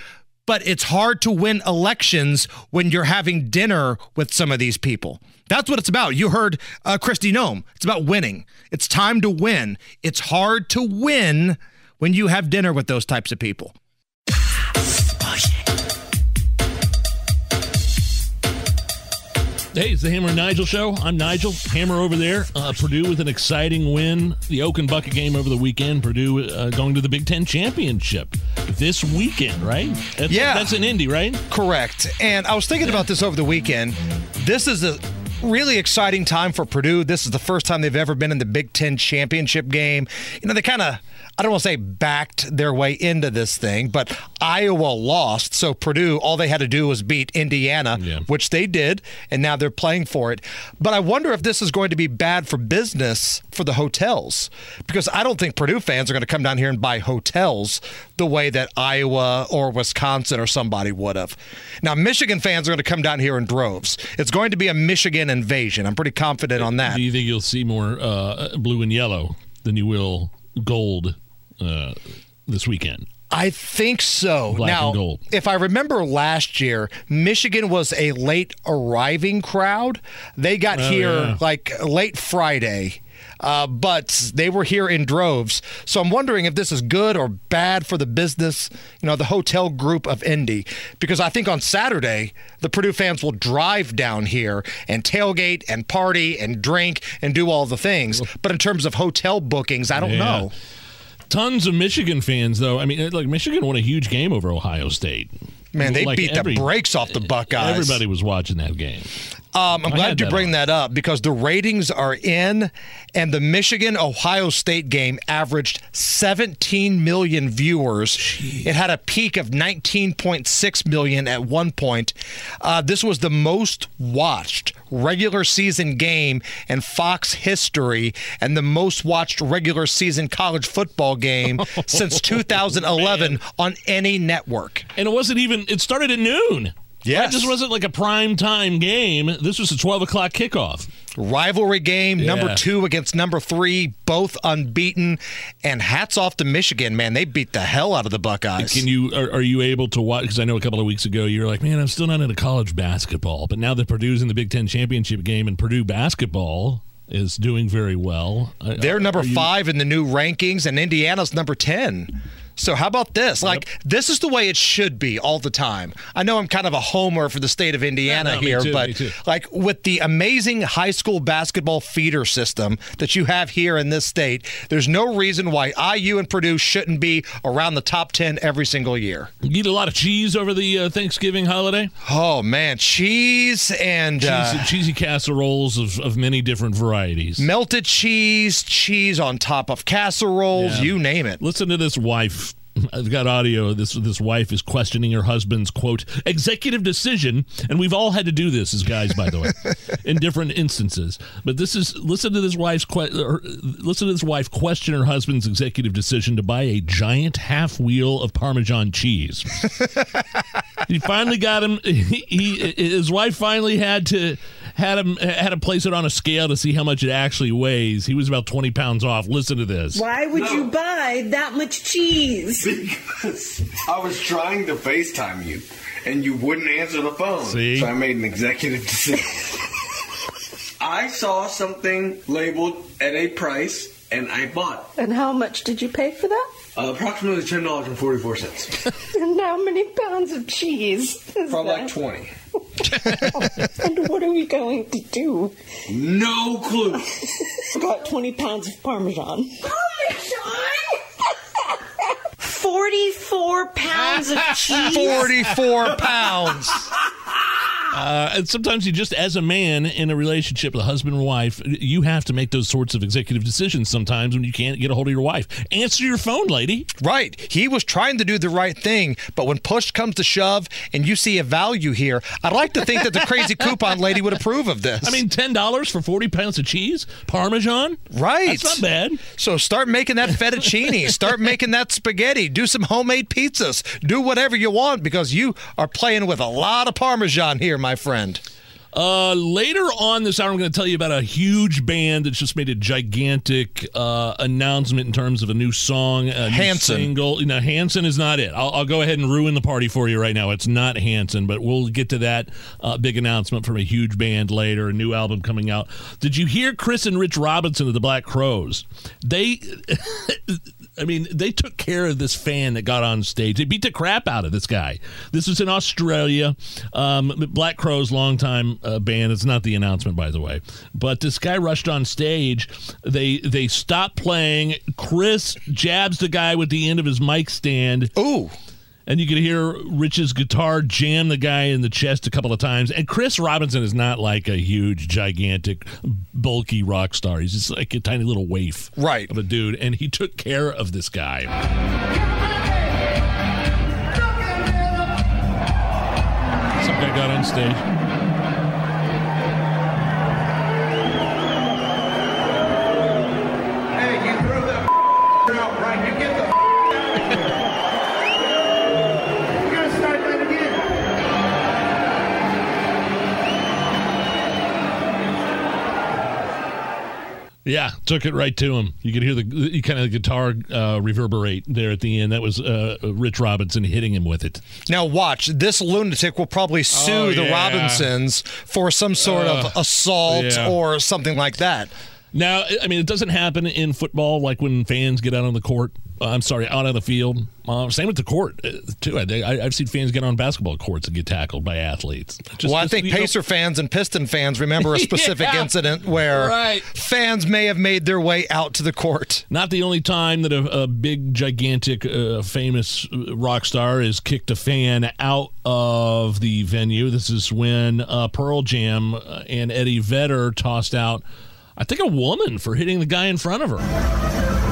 But it's hard to win elections when you're having dinner with some of these people. That's what it's about. You heard uh, Kristi Noem. It's about winning. It's time to win. It's hard to win when you have dinner with those types of people. Hey, it's the Hammer and Nigel show. I'm Nigel. Hammer over there. Uh, Purdue with an exciting win. The Oaken Bucket game over the weekend. Purdue uh, going to the Big Ten championship this weekend, right? That's, Yeah. that's in Indy, right? Correct. And I was thinking about this over the weekend. This is a really exciting time for Purdue. This is the first time they've ever been in the Big Ten championship game. You know, they kind of, I don't want to say backed their way into this thing, but Iowa lost. So Purdue, all they had to do was beat Indiana, which they did. And now they're playing for it. But I wonder if this is going to be bad for business for the hotels because I don't think Purdue fans are going to come down here and buy hotels the way that Iowa or Wisconsin or somebody would have. Now, Michigan fans are going to come down here in droves. It's going to be a Michigan invasion. I'm pretty confident on that. Do you think you'll see more uh, blue and yellow than you will gold uh, this weekend? I think so. Black now, if I remember last year, Michigan was a late arriving crowd. They got Oh, here yeah. like late Friday. Uh, but they were here in droves. So I'm wondering if this is good or bad for the business, you know, the hotel group of Indy. Because I think on Saturday, the Purdue fans will drive down here and tailgate and party and drink and do all the things. But in terms of hotel bookings, I don't Yeah. know. Tons of Michigan fans, though. I mean, like Michigan won a huge game over Ohio State. Man, they Like beat every- the brakes off the Buckeyes. Everybody was watching that game. Um, I'm I glad you bring on. that up because the ratings are in, and the Michigan Ohio State game averaged 17 million viewers. It had a peak of 19.6 million at one point. Uh, this was the most watched regular season game in Fox history, and the most watched regular season college football game [laughs] since 2011 on any network. And it wasn't even. It started at noon. It just wasn't like a prime time game. This was a 12 o'clock kickoff. rivalry game, number two against number three, both unbeaten. And hats off to Michigan, man. They beat the hell out of the Buckeyes. Can you are, are you able to watch? Because I know a couple of weeks ago you were like, man, I'm still not into college basketball. But now that Purdue's in the Big Ten championship game and Purdue basketball is doing very well, They're number you- five in the new rankings, and Indiana's number 10. So how about this? Like this is the way it should be all the time. I know I'm kind of a homer for the state of Indiana No, no, here, too, but like with the amazing high school basketball feeder system that you have here in this state, there's no reason why IU and Purdue shouldn't be around the top 10 every single year. You eat a lot of cheese over the uh, Thanksgiving holiday. Oh man, cheese and Cheesy, uh, cheesy casseroles of, of many different varieties. melted cheese, cheese on top of casseroles, Yeah. you name it. Listen to this wife. I've got audio. This this wife is questioning her husband's quote executive decision, and we've all had to do this as guys, by the way, [laughs] in different instances. But this is listen to this wife's que- her, listen to this wife question her husband's executive decision to buy a giant half wheel of Parmesan cheese. [laughs] he finally got him. [laughs] He, he his wife finally had to had him had to place it on a scale to see how much it actually weighs. He was about twenty pounds off. Listen to this. Why would you buy that much cheese? Because I was trying to FaceTime you, and you wouldn't answer the phone. See? So I made an executive decision. I saw something labeled at a price, and I bought it. And how much did you pay for that? uh, approximately ten dollars and forty four cents. And how many pounds of cheese? Is Probably like twenty. [laughs] And what are we going to do? No clue. [laughs] Got 20 pounds of Parmesan. Parmesan? 44 pounds of [laughs] cheese? 44 [laughs] pounds. Uh, and sometimes you just, as a man in a relationship with a husband and wife, you have to make those sorts of executive decisions sometimes when you can't get a hold of your wife. Answer your phone, lady. Right. He was trying to do the right thing, but when push comes to shove and you see a value here, I'd like to think that the crazy coupon lady would approve of this. I mean, $10 for 40 pounds of cheese? Parmesan? right. That's not bad. So start making that fettuccine, start making that spaghetti, do some homemade pizzas, do whatever you want because you are playing with a lot of Parmesan here, my friend. Uh, later on this hour, I'm going to tell you about a huge band that's just made a gigantic uh, announcement in terms of a new song, a new Hanson. single. No, Hanson is not it. I'll, I'll go ahead and ruin the party for you right now. It's not Hanson, but we'll get to that uh, big announcement from a huge band later. A new album coming out. Did you hear Chris and Rich Robinson of the Black Crowes? They. [laughs] I mean, they took care of this fan that got on stage. They beat the crap out of this guy. This was in Australia. Um, Black Crowes, longtime uh, band. It's not the announcement, by the way. But this guy rushed on stage. They they stopped playing. Chris jabs the guy with the end of his mic stand. Ooh. And you could hear Rich's guitar jam the guy in the chest a couple of times. And Chris Robinson is not like a huge, gigantic, bulky rock star. He's just like a tiny little waif right. of a dude. And he took care of this guy. Some guy got on stage. Yeah, took it right to him. You could hear the you kind of guitar uh, reverberate there at the end. That was uh, Rich Robinson hitting him with it. Now watch. This lunatic will probably sue Oh, the. Robinsons for some sort of Uh, assault yeah. or something like that. Now, I mean, it doesn't happen in football like when fans get out on the court. Uh, I'm sorry, out on the field. Uh, same with the court uh, too. I, I, I've seen fans get on basketball courts and get tackled by athletes. Just- well, I just, think you know- Pacer fans and Piston fans remember a [laughs] specific Yeah. incident where Right. fans may have made their way out to the court. Not the only time that a, a big, gigantic, uh, famous rock star has kicked a fan out of the venue. This is when uh, Pearl Jam and Eddie Vedder tossed out, I think, a woman for hitting the guy in front of her.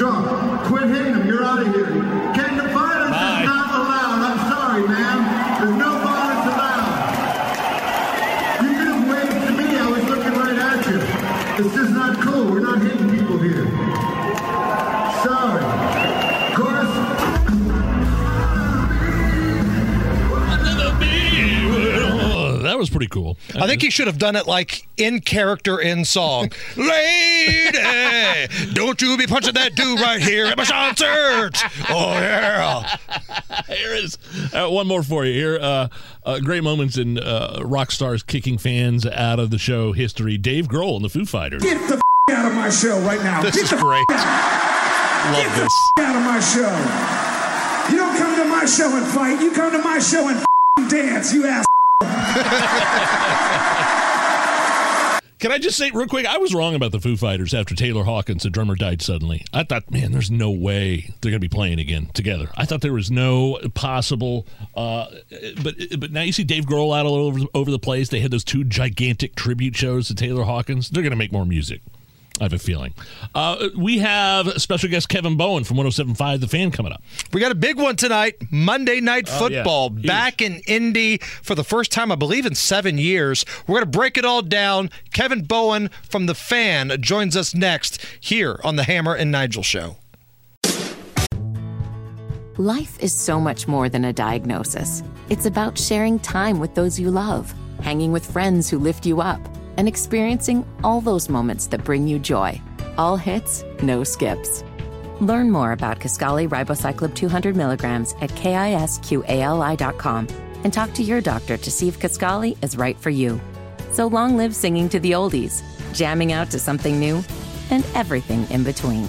Can. Quit hitting him, was pretty cool. I think he should have done it like in character in song. [laughs] Lady, don't you be punching that dude right here at my concert. Oh, yeah. Here is uh, one more for you. Here, uh, uh, great moments in uh, rock stars kicking fans out of the show history. Dave Grohl and the Foo Fighters. Get the f- out of my show right now. This Get is the f- great. out. Love Get the this. f- out of my show. You don't come to my show and fight. You come to my show and f- dance. You ass. [laughs] Can I just say real quick? I was wrong about the Foo Fighters after Taylor Hawkins, the drummer, died suddenly. I thought, man, there's no way they're going to be playing again together. I thought there was no possible. Uh, but but now you see Dave Grohl out all over over the place. They had those two gigantic tribute shows to Taylor Hawkins. They're going to make more music. I have a feeling. Uh, we have special guest Kevin Bowen from 107.5 The Fan coming up. We got a big one tonight. Monday Night Oh, yeah. Football Huge. back in Indy for the first time, I believe, in seven years. We're going to break it all down. Kevin Bowen from The Fan joins us next here on the Hammer and Nigel Show. Life is so much more than a diagnosis. It's about sharing time with those you love, hanging with friends who lift you up, and experiencing all those moments that bring you joy. All hits, no skips. Learn more about Kisqali Ribociclib 200 milligrams at kisqali.com and talk to your doctor to see if Kisqali is right for you. So long live singing to the oldies, jamming out to something new, and everything in between.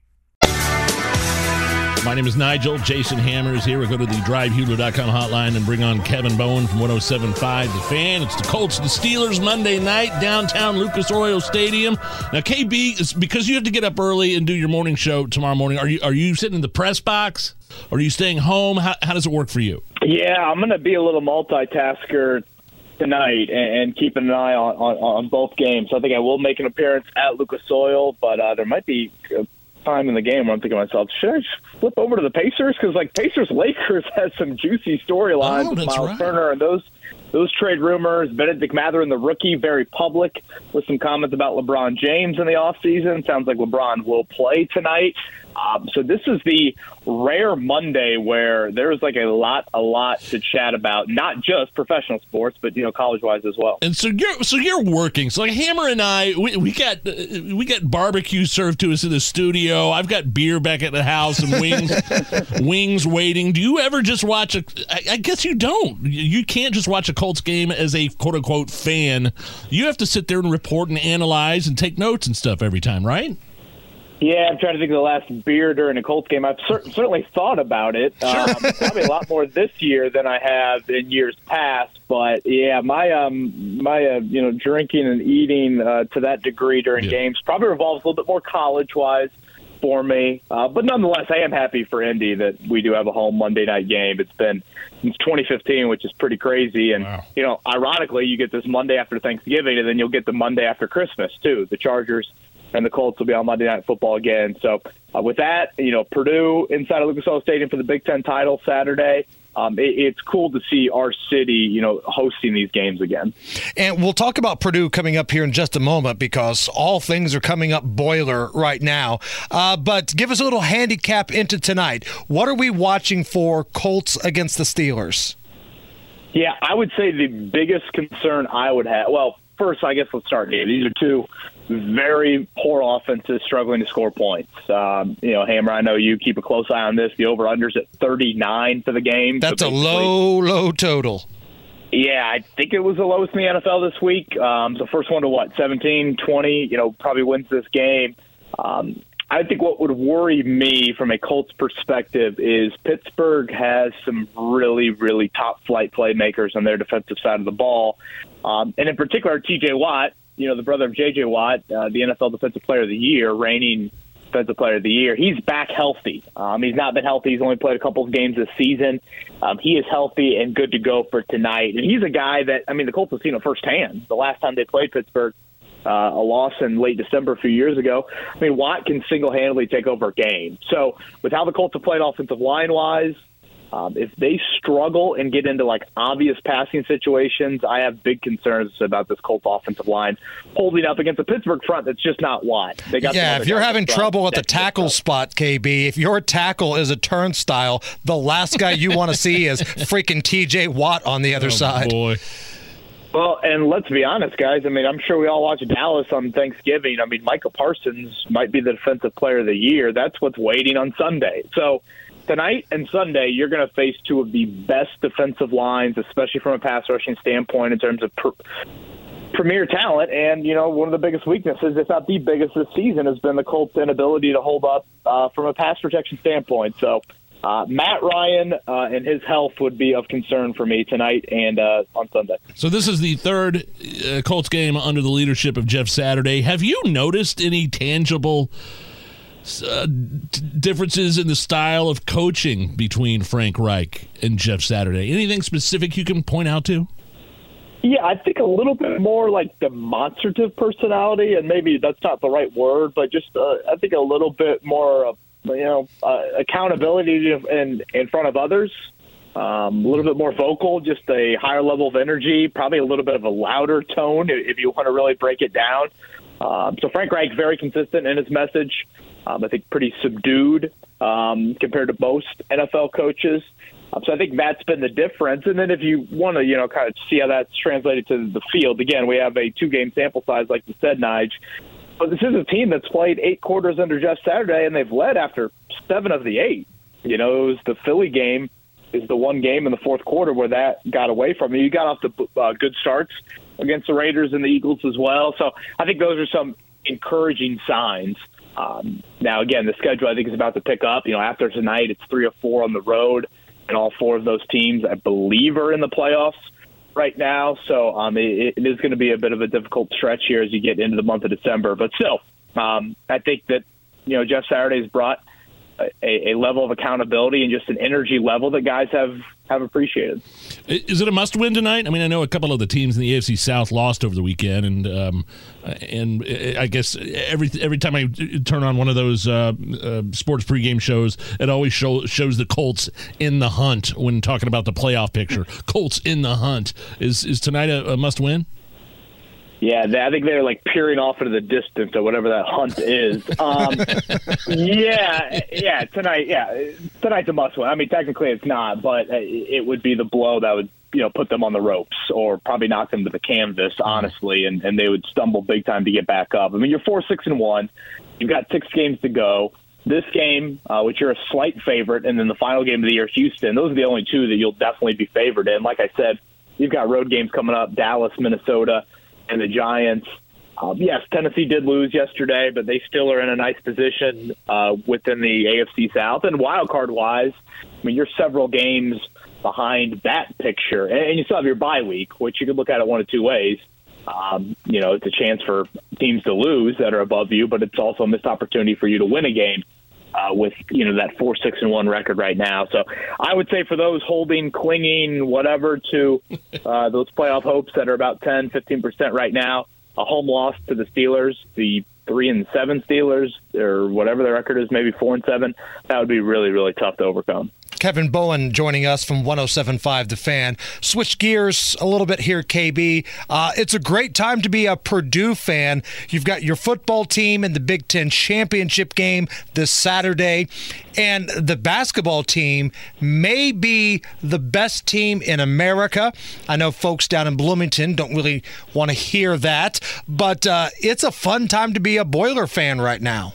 My name is Nigel. Jason Hammers here. We'll go to the drivehubler.com hotline and bring on Kevin Bowen from 1075 The Fan. It's the Colts the Steelers Monday night, downtown Lucas Oil Stadium. Now, KB, because you have to get up early and do your morning show tomorrow morning. Are you are you sitting in the press box? Are you staying home? How, how does it work for you? Yeah, I'm going to be a little multitasker tonight and, keeping an eye on, on, on both games. I think I will make an appearance at Lucas Oil, but uh, there might be time in the game where I'm thinking to myself, should I just flip over to the Pacers? Because like Pacers [laughs] Lakers has some juicy storylines Oh, with Myles right. Turner and those. Those trade rumors, Benedict Mathurin, the rookie, very public with some comments about LeBron James in the offseason. Sounds like LeBron will play tonight. Um, so this is the rare Monday where there's like a lot, a lot to chat about, not just professional sports, but you know, college wise as well. And so you're so you're working. So like Hammer and I, we, we got uh, we got barbecue served to us in the studio. I've got beer back at the house and wings [laughs] wings waiting. Do you ever just watch a? I, I guess you don't. You you can't just watch a Colts game as a quote unquote fan. You have to sit there and report and analyze and take notes and stuff every time, right? Yeah, I'm trying to think of the last beer during a Colts game. I've cer- certainly thought about it. Um, probably a lot more this year than I have in years past. But yeah, my um my uh, you know drinking and eating uh, to that degree during games probably revolves a little bit more college wise for me. Uh, but nonetheless, I am happy for Indy that we do have a home Monday night game. It's been since 2015, which is pretty crazy. And you know, ironically, you get this Monday after Thanksgiving, and then you'll get the Monday after Christmas too. The Chargers and the Colts will be on Monday Night Football again. So uh, with that, you know, Purdue inside of Lucas Oil Stadium for the Big Ten title Saturday. Um, it, it's cool to see our city, you know, hosting these games again. And we'll talk about Purdue coming up here in just a moment because all things are coming up boiler right now. Uh, but give us a little handicap into tonight. What are we watching for Colts against the Steelers? Yeah, I would say the biggest concern I would have. Well, first, I guess let's start here. These are two very poor offenses struggling to score points. Um, you know, Hammer, I know you keep a close eye on this. The over unders at 39 for the game. So That's a low, low total. Yeah, I think it was the lowest in the NFL this week. Um, so first one to what, 17, 20, you know, probably wins this game. Um, I think what would worry me from a Colts perspective is Pittsburgh has some really, really top flight playmakers on their defensive side of the ball. Um, and in particular, TJ Watt, you know, the brother of JJ Watt, uh, the NFL Defensive Player of the Year, reigning Defensive Player of the Year. He's back healthy. Um, he's not been healthy. He's only played a couple of games this season. Um, he is healthy and good to go for tonight. And he's a guy that, I mean, the Colts have seen it firsthand. The last time they played Pittsburgh, uh, a loss in late December a few years ago. I mean, Watt can single handedly take over a game. So, with how the Colts have played offensive line wise, um, if they struggle and get into like obvious passing situations, I have big concerns about this Colts offensive line holding up against a Pittsburgh front that's just not Watt. They got Yeah, if you're having trouble at the that- tackle spot, KB, if your tackle is a turnstile, the last guy you want to see is freaking TJ Watt on the other side. Boy. Well, and let's be honest, guys. I mean, I'm sure we all watch Dallas on Thanksgiving. I mean, Micah Parsons might be the defensive player of the year. That's what's waiting on Sunday. So tonight and Sunday, you're going to face two of the best defensive lines, especially from a pass rushing standpoint in terms of. Per- premier talent and you know one of the biggest weaknesses if not the biggest this season has been the colts inability to hold up uh, from a pass protection standpoint so uh, Matt Ryan uh, and his health would be of concern for me tonight and uh, on Sunday. So this is the third uh, Colts game under the leadership of Jeff Saturday. Have you noticed any tangible uh, d- differences in the style of coaching between Frank Reich and Jeff Saturday? Anything specific you can point out to? Yeah, I think a little bit more like demonstrative personality, and maybe that's not the right word, but just uh, I think a little bit more, uh, you know, uh, accountability in in front of others. Um, a little bit more vocal, just a higher level of energy, probably a little bit of a louder tone if you want to really break it down. Um, so Frank Reich very consistent in his message. Um, I think pretty subdued um, compared to most NFL coaches. Um, so I think that's been the difference. And then if you want to, you know, kind of see how that's translated to the field, again, we have a two-game sample size, like you said, Nige. But this is a team that's played eight quarters under Jeff Saturday, and they've led after seven of the eight. You know, it was the Philly game is the one game in the fourth quarter where that got away from you. You got off the uh, good starts against the Raiders and the Eagles as well. So I think those are some encouraging signs. Um, now, again, the schedule I think is about to pick up. You know, after tonight, it's three or four on the road, and all four of those teams, I believe, are in the playoffs right now. So um, it, it is going to be a bit of a difficult stretch here as you get into the month of December. But still, um, I think that you know Jeff Saturday's brought a, a level of accountability and just an energy level that guys have have appreciated. Is it a must win tonight? I mean, I know a couple of the teams in the AFC South lost over the weekend, and um, and I guess every every time I turn on one of those uh, uh, sports pregame shows, it always show, shows the Colts in the hunt when talking about the playoff picture. Colts in the hunt. Is is tonight a, a must win? Yeah, they, I think they're like peering off into the distance or whatever that hunt is. Um, [laughs] yeah, yeah, tonight, yeah, tonight's a must win. I mean, technically it's not, but it would be the blow that would you know put them on the ropes or probably knock them to the canvas, honestly, and and they would stumble big time to get back up. I mean, you're four six and one. You've got six games to go. This game, uh, which you're a slight favorite, and then the final game of the year, Houston. Those are the only two that you'll definitely be favored in. Like I said, you've got road games coming up: Dallas, Minnesota and the Giants. Um, yes, Tennessee did lose yesterday, but they still are in a nice position uh, within the AFC South. And wild card wise, I mean, you're several games behind that picture, and, and you still have your bye week, which you could look at it one of two ways. Um, you know, it's a chance for teams to lose that are above you, but it's also a missed opportunity for you to win a game uh, with you know that four six and one record right now. So I would say for those holding, clinging, whatever to [laughs] uh, those playoff hopes that are about 10, 15 percent right now, a home loss to the Steelers, the three and seven Steelers, or whatever the record is, maybe four and seven, that would be really really tough to overcome. Kevin Bowen joining us from 1075 The Fan. Switch gears a little bit here, KB. Uh, it's a great time to be a Purdue fan. You've got your football team in the Big Ten championship game this Saturday, and the basketball team may be the best team in America. I know folks down in Bloomington don't really want to hear that, but uh, it's a fun time to be a Boiler fan right now.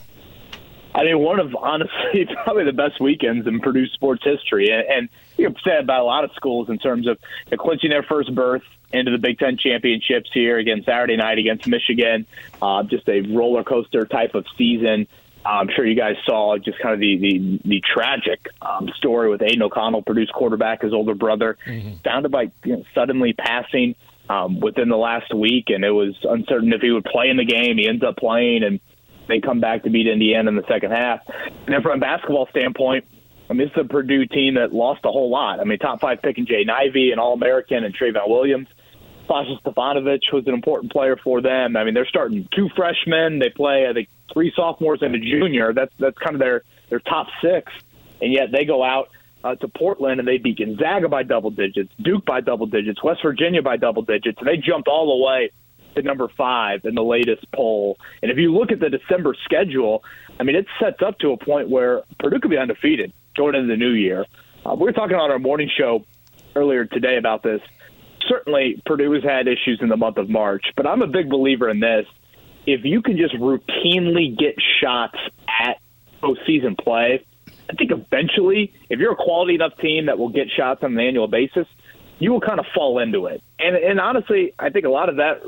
I mean, one of honestly [laughs] probably the best weekends in Purdue sports history, and, and you can say about a lot of schools in terms of know, clinching their first berth into the Big Ten championships here again Saturday night against Michigan. Uh, just a roller coaster type of season. I'm sure you guys saw just kind of the the, the tragic um, story with Aidan O'Connell, Purdue's quarterback, his older brother, mm-hmm. by you know, suddenly passing um, within the last week, and it was uncertain if he would play in the game. He ends up playing, and they come back to beat Indiana in the second half. And then from a basketball standpoint, I mean, it's a Purdue team that lost a whole lot. I mean, top five pick and Jay Ivey, and All American, and Trevion Williams. Sasha Stefanovic was an important player for them. I mean, they're starting two freshmen. They play, I think, three sophomores and a junior. That's that's kind of their their top six, and yet they go out uh, to Portland and they beat Gonzaga by double digits, Duke by double digits, West Virginia by double digits, and they jumped all the way to number five in the latest poll. And if you look at the December schedule, I mean, it sets up to a point where Purdue could be undefeated going into the new year. Uh, we were talking on our morning show earlier today about this. Certainly, Purdue has had issues in the month of March, but I'm a big believer in this. If you can just routinely get shots at postseason play, I think eventually, if you're a quality enough team that will get shots on an annual basis, you will kind of fall into it. And and honestly, I think a lot of that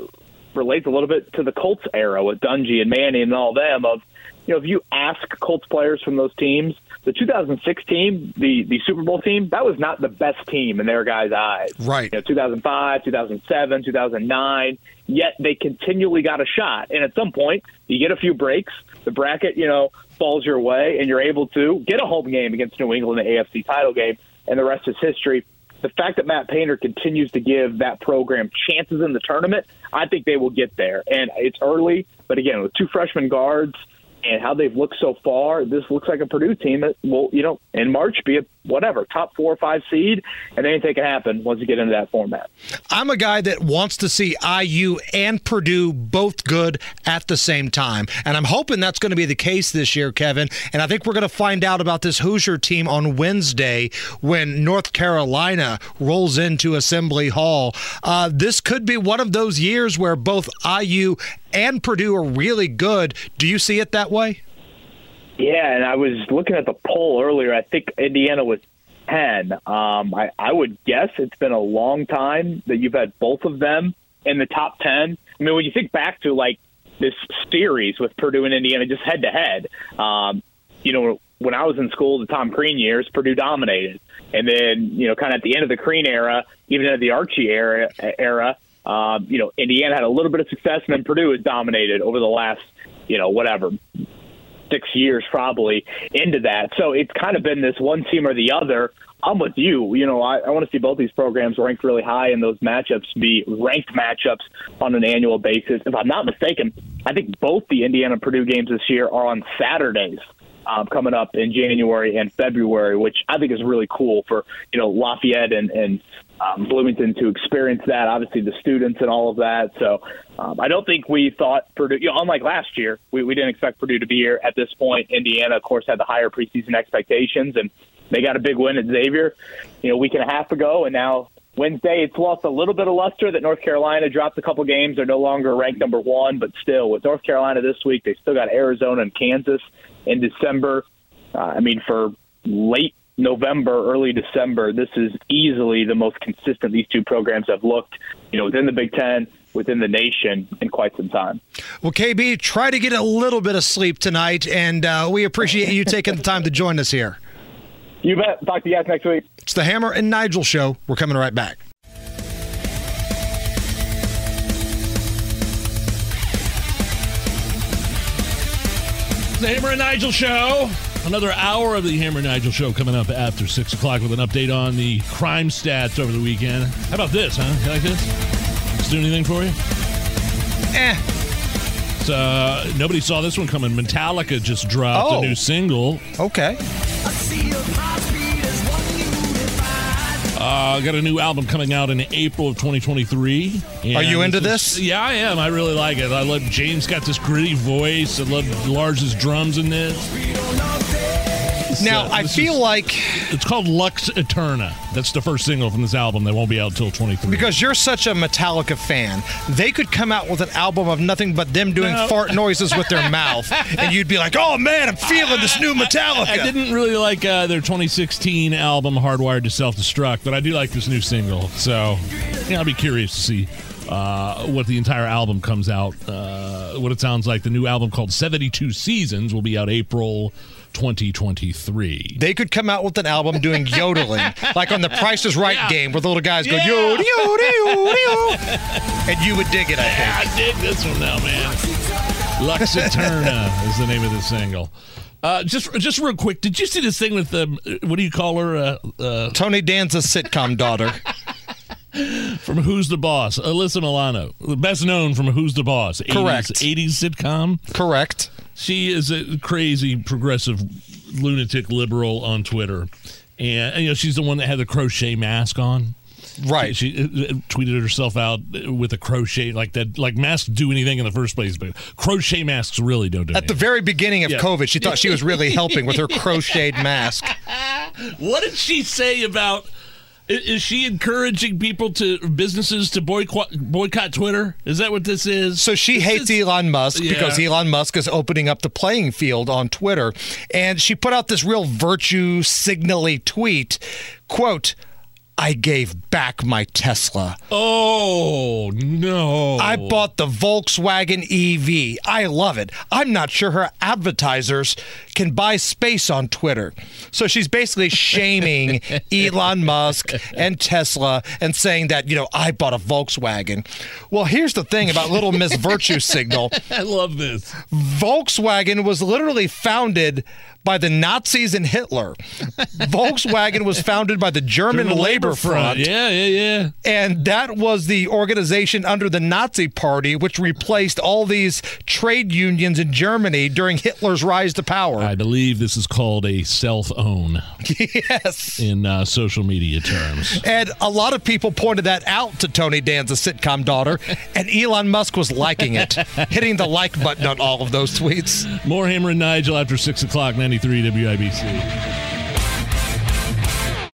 relates a little bit to the Colts era with Dungy and Manning and all them. Of you know, if you ask Colts players from those teams, the 2006 team, the the Super Bowl team, that was not the best team in their guys' eyes. Right. You know, 2005, 2007, 2009. Yet they continually got a shot, and at some point, you get a few breaks. The bracket, you know, falls your way, and you're able to get a home game against New England in the AFC title game, and the rest is history the fact that Matt Painter continues to give that program chances in the tournament, I think they will get there. And it's early, but again, with two freshman guards and how they've looked so far, this looks like a Purdue team that will, you know, in March be a whatever top four or five seed, and anything can happen once you get into that format. I'm a guy that wants to see IU and Purdue both good at the same time, and I'm hoping that's going to be the case this year, Kevin. And I think we're going to find out about this Hoosier team on Wednesday when North Carolina rolls into Assembly Hall. Uh, this could be one of those years where both IU and Purdue are really good. Do you see it that way? Yeah, and I was looking at the poll earlier. I think Indiana was 10. Um, I, I would guess it's been a long time that you've had both of them in the top 10. I mean, when you think back to like this series with Purdue and Indiana just head to head, um, you know, when I was in school, the Tom Crean years, Purdue dominated. And then, you know, kind of at the end of the Crean era, even at the Archie era, era um, you know, Indiana had a little bit of success, and then Purdue has dominated over the last, you know, whatever, six years probably into that. So it's kind of been this one team or the other. I'm with you. You know, I, I want to see both these programs ranked really high and those matchups be ranked matchups on an annual basis. If I'm not mistaken, I think both the Indiana Purdue games this year are on Saturdays. Um, coming up in January and February, which I think is really cool for you know Lafayette and, and um, Bloomington to experience that. Obviously, the students and all of that. So um, I don't think we thought Purdue, you know, unlike last year, we, we didn't expect Purdue to be here at this point. Indiana, of course, had the higher preseason expectations, and they got a big win at Xavier, you know, a week and a half ago, and now Wednesday, it's lost a little bit of luster that North Carolina dropped a couple games. They're no longer ranked number one, but still, with North Carolina this week, they still got Arizona and Kansas in December. Uh, I mean, for late November, early December, this is easily the most consistent these two programs have looked, you know, within the Big Ten, within the nation in quite some time. Well, KB, try to get a little bit of sleep tonight, and uh, we appreciate you taking the time to join us here. You bet. Talk to you guys next week. It's the Hammer and Nigel show. We're coming right back. The Hammer and Nigel Show. Another hour of the Hammer and Nigel Show coming up after 6 o'clock with an update on the crime stats over the weekend. How about this, huh? You like this? Does do anything for you? Eh. So, uh, nobody saw this one coming. Metallica just dropped Oh. a new single. Okay. Uh, got a new album coming out in April of 2023. Are you into is- Yeah, I am. I really like it. I love James got this gritty voice. I love Lars's drums in this. Now, So, I feel is- like it's called Lux Æterna. That's the first single from this album that won't be out until 23. because you're such a Metallica fan, they could come out with an album of nothing but them doing No. fart noises with their mouth, [laughs] and you'd be like, "Oh man, I'm feeling this new Metallica." I didn't really like uh, their 2016 album Hardwired to Self Destruct, but I do like this new single. So, yeah, I'll be curious to see uh, what the entire album comes out, uh, what it sounds like. The new album called 72 Seasons will be out April 2023. They could come out with an album doing yodeling, [laughs] like on the Price is Right game, where the little guys go Yeah. yod yod yod yod, [laughs] and you would dig it. I Yeah, think. I dig this one now, man. Lux Æterna is the name of the single. Uh, just, just real quick, did you see this thing with the what do you call her? Uh, uh, Tony Danza's sitcom daughter. From Who's the Boss, Alyssa Milano, best known from Who's the Boss, 80s, Correct. 80s sitcom. Correct. She is a crazy progressive lunatic liberal on Twitter, and, and, you know she's the one that had the crochet mask on. Right. She, she uh, tweeted herself out with a crochet like that. Like masks do anything in the first place, but crochet masks really don't do anything. At the very beginning of Yeah. COVID, she thought she was really helping with her [laughs] crocheted mask. What did she say about? Is she encouraging people to businesses to boycott boycott Twitter? Is that what this is? So she hates Elon Musk Yeah. because Elon Musk is opening up the playing field on Twitter. And she put out this real virtue signally tweet quote, I gave back my Tesla. Oh, no. I bought the Volkswagen EV. I love it. I'm not sure her advertisers can buy space on Twitter. So she's basically shaming [laughs] Elon Musk and Tesla and saying that, you know, I bought a Volkswagen. Well, here's the thing about little Miss Virtue Signal. [laughs] I love this. Volkswagen was literally founded by the Nazis and Hitler. [laughs] Volkswagen was founded by the German, German Labor, Labor Front. Front. Yeah, yeah, yeah. And that was the organization under the Nazi Party, which replaced all these trade unions in Germany during Hitler's rise to power. I believe this is called a self own [laughs] yes. in uh, social media terms. And a lot of people pointed that out to Tony Danza's sitcom daughter, [laughs] and Elon Musk was liking it, hitting the like button on all of those tweets. More Hammer and Nigel after 6 o'clock, 93 WIBC.